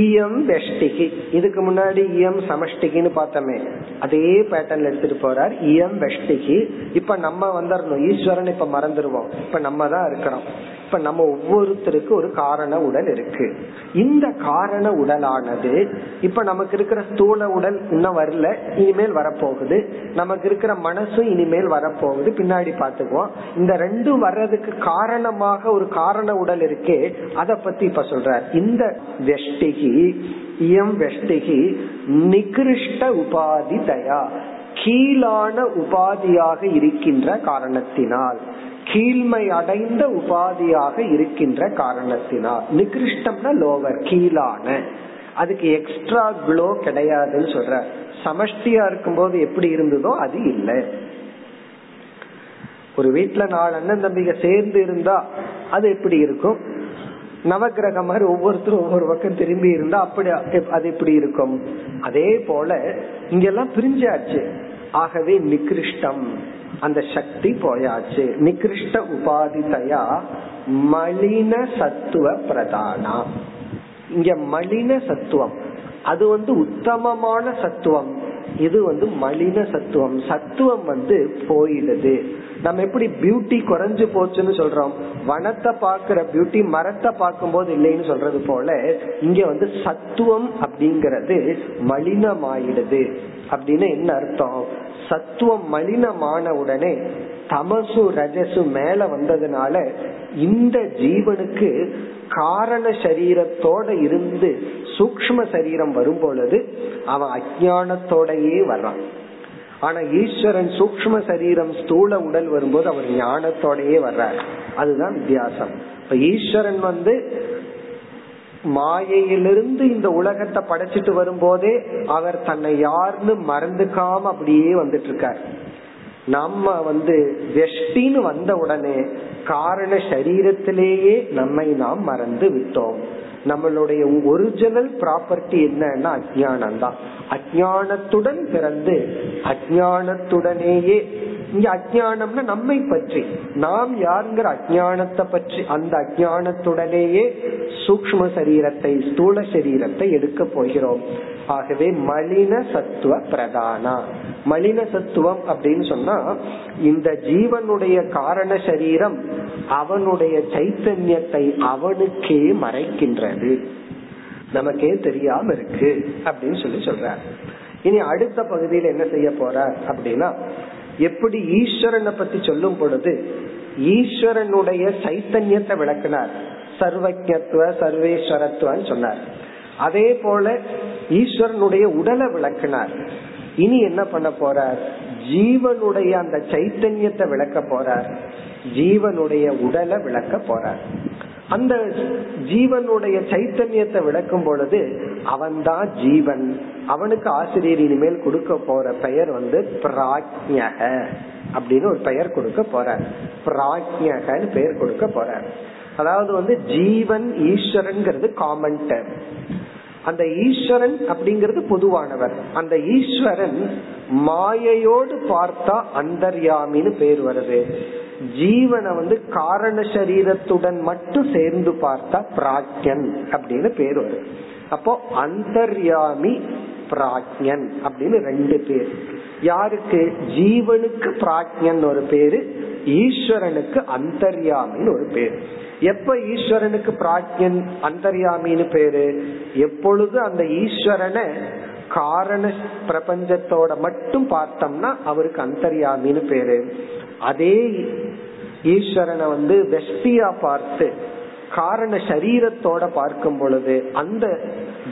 இயம் வெஷ்டிகி இதுக்கு முன்னாடி இயம் சமஷ்டிகின்னு பார்த்தோமே அதே பேட்டர்ன்ல எடுத்துட்டு போறார் இயம் வெஷ்டிகி இப்ப நம்ம வந்துடணும் ஈஸ்வரன் இப்ப மறந்துடுவோம் இப்ப நம்ம தான் இருக்கிறோம் இப்ப நம்ம ஒவ்வொருத்தருக்கு ஒரு காரண உடல் இருக்கு. இந்த காரண உடலானது இப்ப நமக்கு இருக்கிற ஸ்தூல உடல் இன்னும் வரல இனிமேல் வரப்போகுது. நமக்கு இருக்கிற மனசும் இனிமேல் வரப்போகுது. பின்னாடி பாத்துக்குவோம் இந்த ரெண்டும் வர்றதுக்கு காரணமாக ஒரு காரண உடல் இருக்கே அத பத்தி இப்ப சொல்ற இந்த வெஷ்டிகி இயம் வெஷ்டிகி நிகிருஷ்ட உபாதி தயா கீழான உபாதியாக இருக்கின்ற காரணத்தினால். கீழ்மை அடைந்த உபாதியாக இருக்கின்ற காரணத்தினால். நிகிருஷ்டம்னா லோவர் கீழான. அதுக்கு எக்ஸ்ட்ரா குளோ கிடையாதுன்னு சொல்ற. சமஷ்டியா இருக்கும்போது எப்படி இருந்ததோ அது இல்லை. ஒரு வீட்டுல நாலு அண்ணன் தம்பிங்க சேர்ந்து இருந்தா அது எப்படி இருக்கும்? நவகிரக மாதிரி ஒவ்வொருத்தரும் ஒவ்வொரு பக்கம் திரும்பி இருந்தா அப்படி அது எப்படி இருக்கும்? அதே போல இங்கெல்லாம் பிரிஞ்சாச்சு. ஆகவே நிகிருஷ்டம். அந்த சக்தி போயாச்சு. நிகிருஷ்ட உபாதிதயா மலின சத்துவ பிரதானா. இங்க மலின சத்துவம். அது வந்து உத்தமமான சத்துவம். இது வந்து மலின சத்துவம். சத்துவம் வந்து போயிடுது. நம்ம எப்படி பியூட்டி குறைஞ்சு போச்சுன்னு சொல்றோம். வனத்தை பாக்குற பியூட்டி மரத்தை பார்க்கும் போது இல்லைன்னு சொல்றது போல இங்க வந்து சத்துவம் அப்படிங்கறது மலினமாயிடுது. அப்படின்னு என்ன அர்த்தம்? சத்துவம் மலினமான உடனே தமசு ரஜசு மேல வந்ததுனால இந்த ஜீவனுக்கு காரண சரீரத்தோட இருந்து சூக்ம சரீரம் வரும் பொழுது அவன் அஜானத்தோடயே வர்றான். ஆனா ஈஸ்வரன் சூக்ம சரீரம் ஸ்தூல உடல் வரும்போது அவர் ஞானத்தோடயே வர்றார். அதுதான் வித்தியாசம். இப்ப ஈஸ்வரன் வந்து மாயையிலிருந்து இந்த உலகத்தை படைச்சிட்டு வரும்போதே அவர் தன்னை யாருன்னு மறந்துக்காம அப்படியே வந்துட்டு இருக்கார் நம்ம வந்து வெஷ்டின்னு வந்த உடனே காரண சரீரத்திலேயே நம்மை நாம் மறந்து விட்டோம். நம்மளுடைய ஒரிஜினல் ப்ராப்பர்ட்டி என்னன்னா அஜானம் தான் அஜானத்துடன் பிறந்து அஜானத்துடனேயே இங்க அஜானம்னா நம்மை பற்றி. நாம் யாருங்கிற அஜானத்தை பற்றி அந்த அஜானத்துடனேயே சூக்ம சரீரத்தை ஸ்தூல சரீரத்தை எடுக்க போகிறோம். ஆகவே மலின சத்துவ பிரதானா. மலின சத்துவம் அப்படின்னு சொன்னா இந்த ஜீவனுடைய காரண சரீரம் அவனுடைய சைத்தன்யத்தை அவனுக்கே மறைக்கின்றது. நமக்கே தெரியாம இருக்கு அப்படின்னு சொல்லி சொல்ற இனி அடுத்த பகுதியில் என்ன செய்ய போற அப்படின்னா எப்படி ஈஸ்வரனை பத்தி சொல்லும் பொழுது ஈஸ்வரனுடைய சைத்தன்யத்தை விளக்குனார். சர்வஜத்துவ சர்வேஸ்வரத்துவன்னு சொன்னார். அதே போல ஈஸ்வரனுடைய உடலை விளக்குனார். இனி என்ன பண்ண போறார்? ஜீவனுடைய அந்த சைத்தன்யத்தை விளக்க போறார். ஜீவனுடைய உடலை விளக்க போறார். அந்த ஜீவனுடைய சைத்தன்யத்தை விளக்கும் பொழுது அவன்தான் ஜீவன். அவனுக்கு ஆசிரியர் இனிமேல் கொடுக்க போற பெயர் வந்து பிராஜ்யக அப்படின்னு ஒரு பெயர் கொடுக்க போற. பிராஜ்யகன்னு பெயர் கொடுக்க போற. அதாவது வந்து ஜீவன் ஈஸ்வரன்ங்கிறது காமன் டேர்ம் அந்த ஈஸ்வரன் அப்படிங்கிறது பொதுவானவர். அந்த ஈஸ்வரன் மாயையோடு பார்த்தா அந்தர்யாமின்னு பேர் வருது. ஜீவனை வந்து காரண சரீரத்துடன் மட்டும் சேர்ந்து பார்த்தா பிராக்யன் அப்படின்னு பேர் வருது அப்போ அந்தர்யாமி பிராக்யன் அப்படின்னு ரெண்டு பேர் யாருக்கு? ஜீவனுக்கு பிராக்யன் ஒரு பேரு ஈஸ்வரனுக்கு அந்தர்யாமின்னு ஒரு பேர். எப்ப ஈஸ்வரனுக்கு பிராக்யன் அந்தர்யாமின்னு பேரு? எப்பொழுது அந்த ஈஸ்வரனை காரண பிரபஞ்சத்தோட மட்டும் பார்த்தோம்னா அவருக்கு அந்தர்யாமின்னு பேரு. அதே ஈஸ்வரனை வந்து வெஷ்டியா பார்த்து காரண சரீரத்தோட பார்க்கும் பொழுது அந்த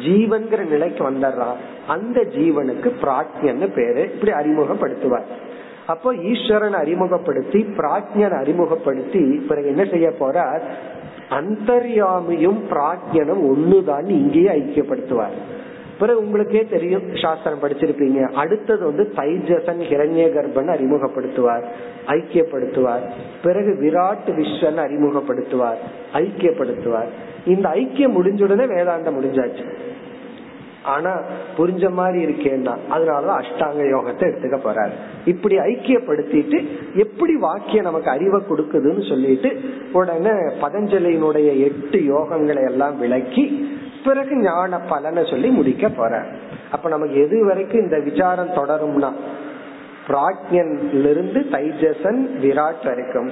ஜீவன்கிற நிலைக்கு வந்துடுறான் அந்த ஜீவனுக்கு பிராஜ்யன்னு பேரு இப்படி அறிமுகப்படுத்துவார். அப்போ ஈஸ்வரன் அறிமுகப்படுத்தி பிராஜ்யன் அறிமுகப்படுத்தி பிறகு என்ன செய்ய போறார்? அந்தர்யாமியும் பிராஜ்யனும் ஒண்ணுதான் இங்கேயே ஐக்கியப்படுத்துவார். பிறகு உங்களுக்கே தெரியும் சாஸ்திரம் படிச்சிருப்பீங்க. அடுத்தது வந்து தைஜசன் ஹிரண்ய கர்ப்பன் அறிமுகப்படுத்துவார் ஐக்கியப்படுத்துவார். பிறகு விராட் விஸ்வன் அறிமுகப்படுத்துவார் ஐக்கியப்படுத்துவார். இந்த ஐக்கியம் முடிஞ்சுடனே வேதாந்தம் முடிஞ்சாச்சு. ஆனா புரிஞ்ச மாதிரி இருக்கேன்னா அதனாலதான் அஷ்டாங்க யோகத்தை எடுத்துக்க போறாரு. இப்படி ஐக்கியப்படுத்திட்டு எப்படி வாக்கியம் நமக்கு அறிவை கொடுக்குதுன்னு சொல்லிட்டு உடனே பதஞ்சலியினுடைய எட்டு யோகங்களை எல்லாம் விளக்கி பிறகு ஞான பலனை சொல்லி முடிக்க போற. அப்ப நமக்கு எது வரைக்கும் இந்த விசாரம் தொடரும்னா பிராக்யன்லிருந்து தைஜசன் விராட் வரைக்கும்.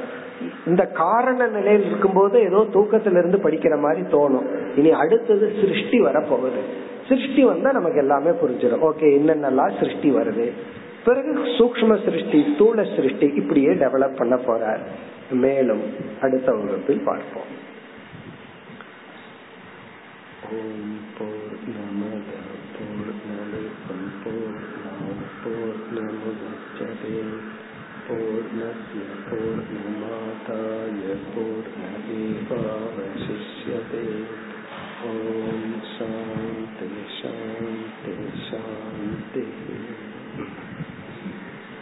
இந்த காரண நிலையில் இருக்கும்போது ஏதோ தூக்கத்திலிருந்து படிக்கிற மாதிரி தோணும். இனி அடுத்தது சிருஷ்டி வரப்போகுது. சிருஷ்டி வந்தா நமக்கு எல்லாமே புரிஞ்சிடும். ஓகே என்னென்னலாம் சிருஷ்டி வருது? பிறகு சூக்ம சிருஷ்டி ஸ்தூல சிருஷ்டி இப்படியே டெவலப் பண்ண போறார். மேலும் அடுத்த வகுப்பில் பார்ப்போம். ॐ पूर्णमदः पूर्णमिदं पूर्णात् पूर्णमुदच्यते पूर्णस्य पूर्णमादाय पूर्णमेवावशिष्यते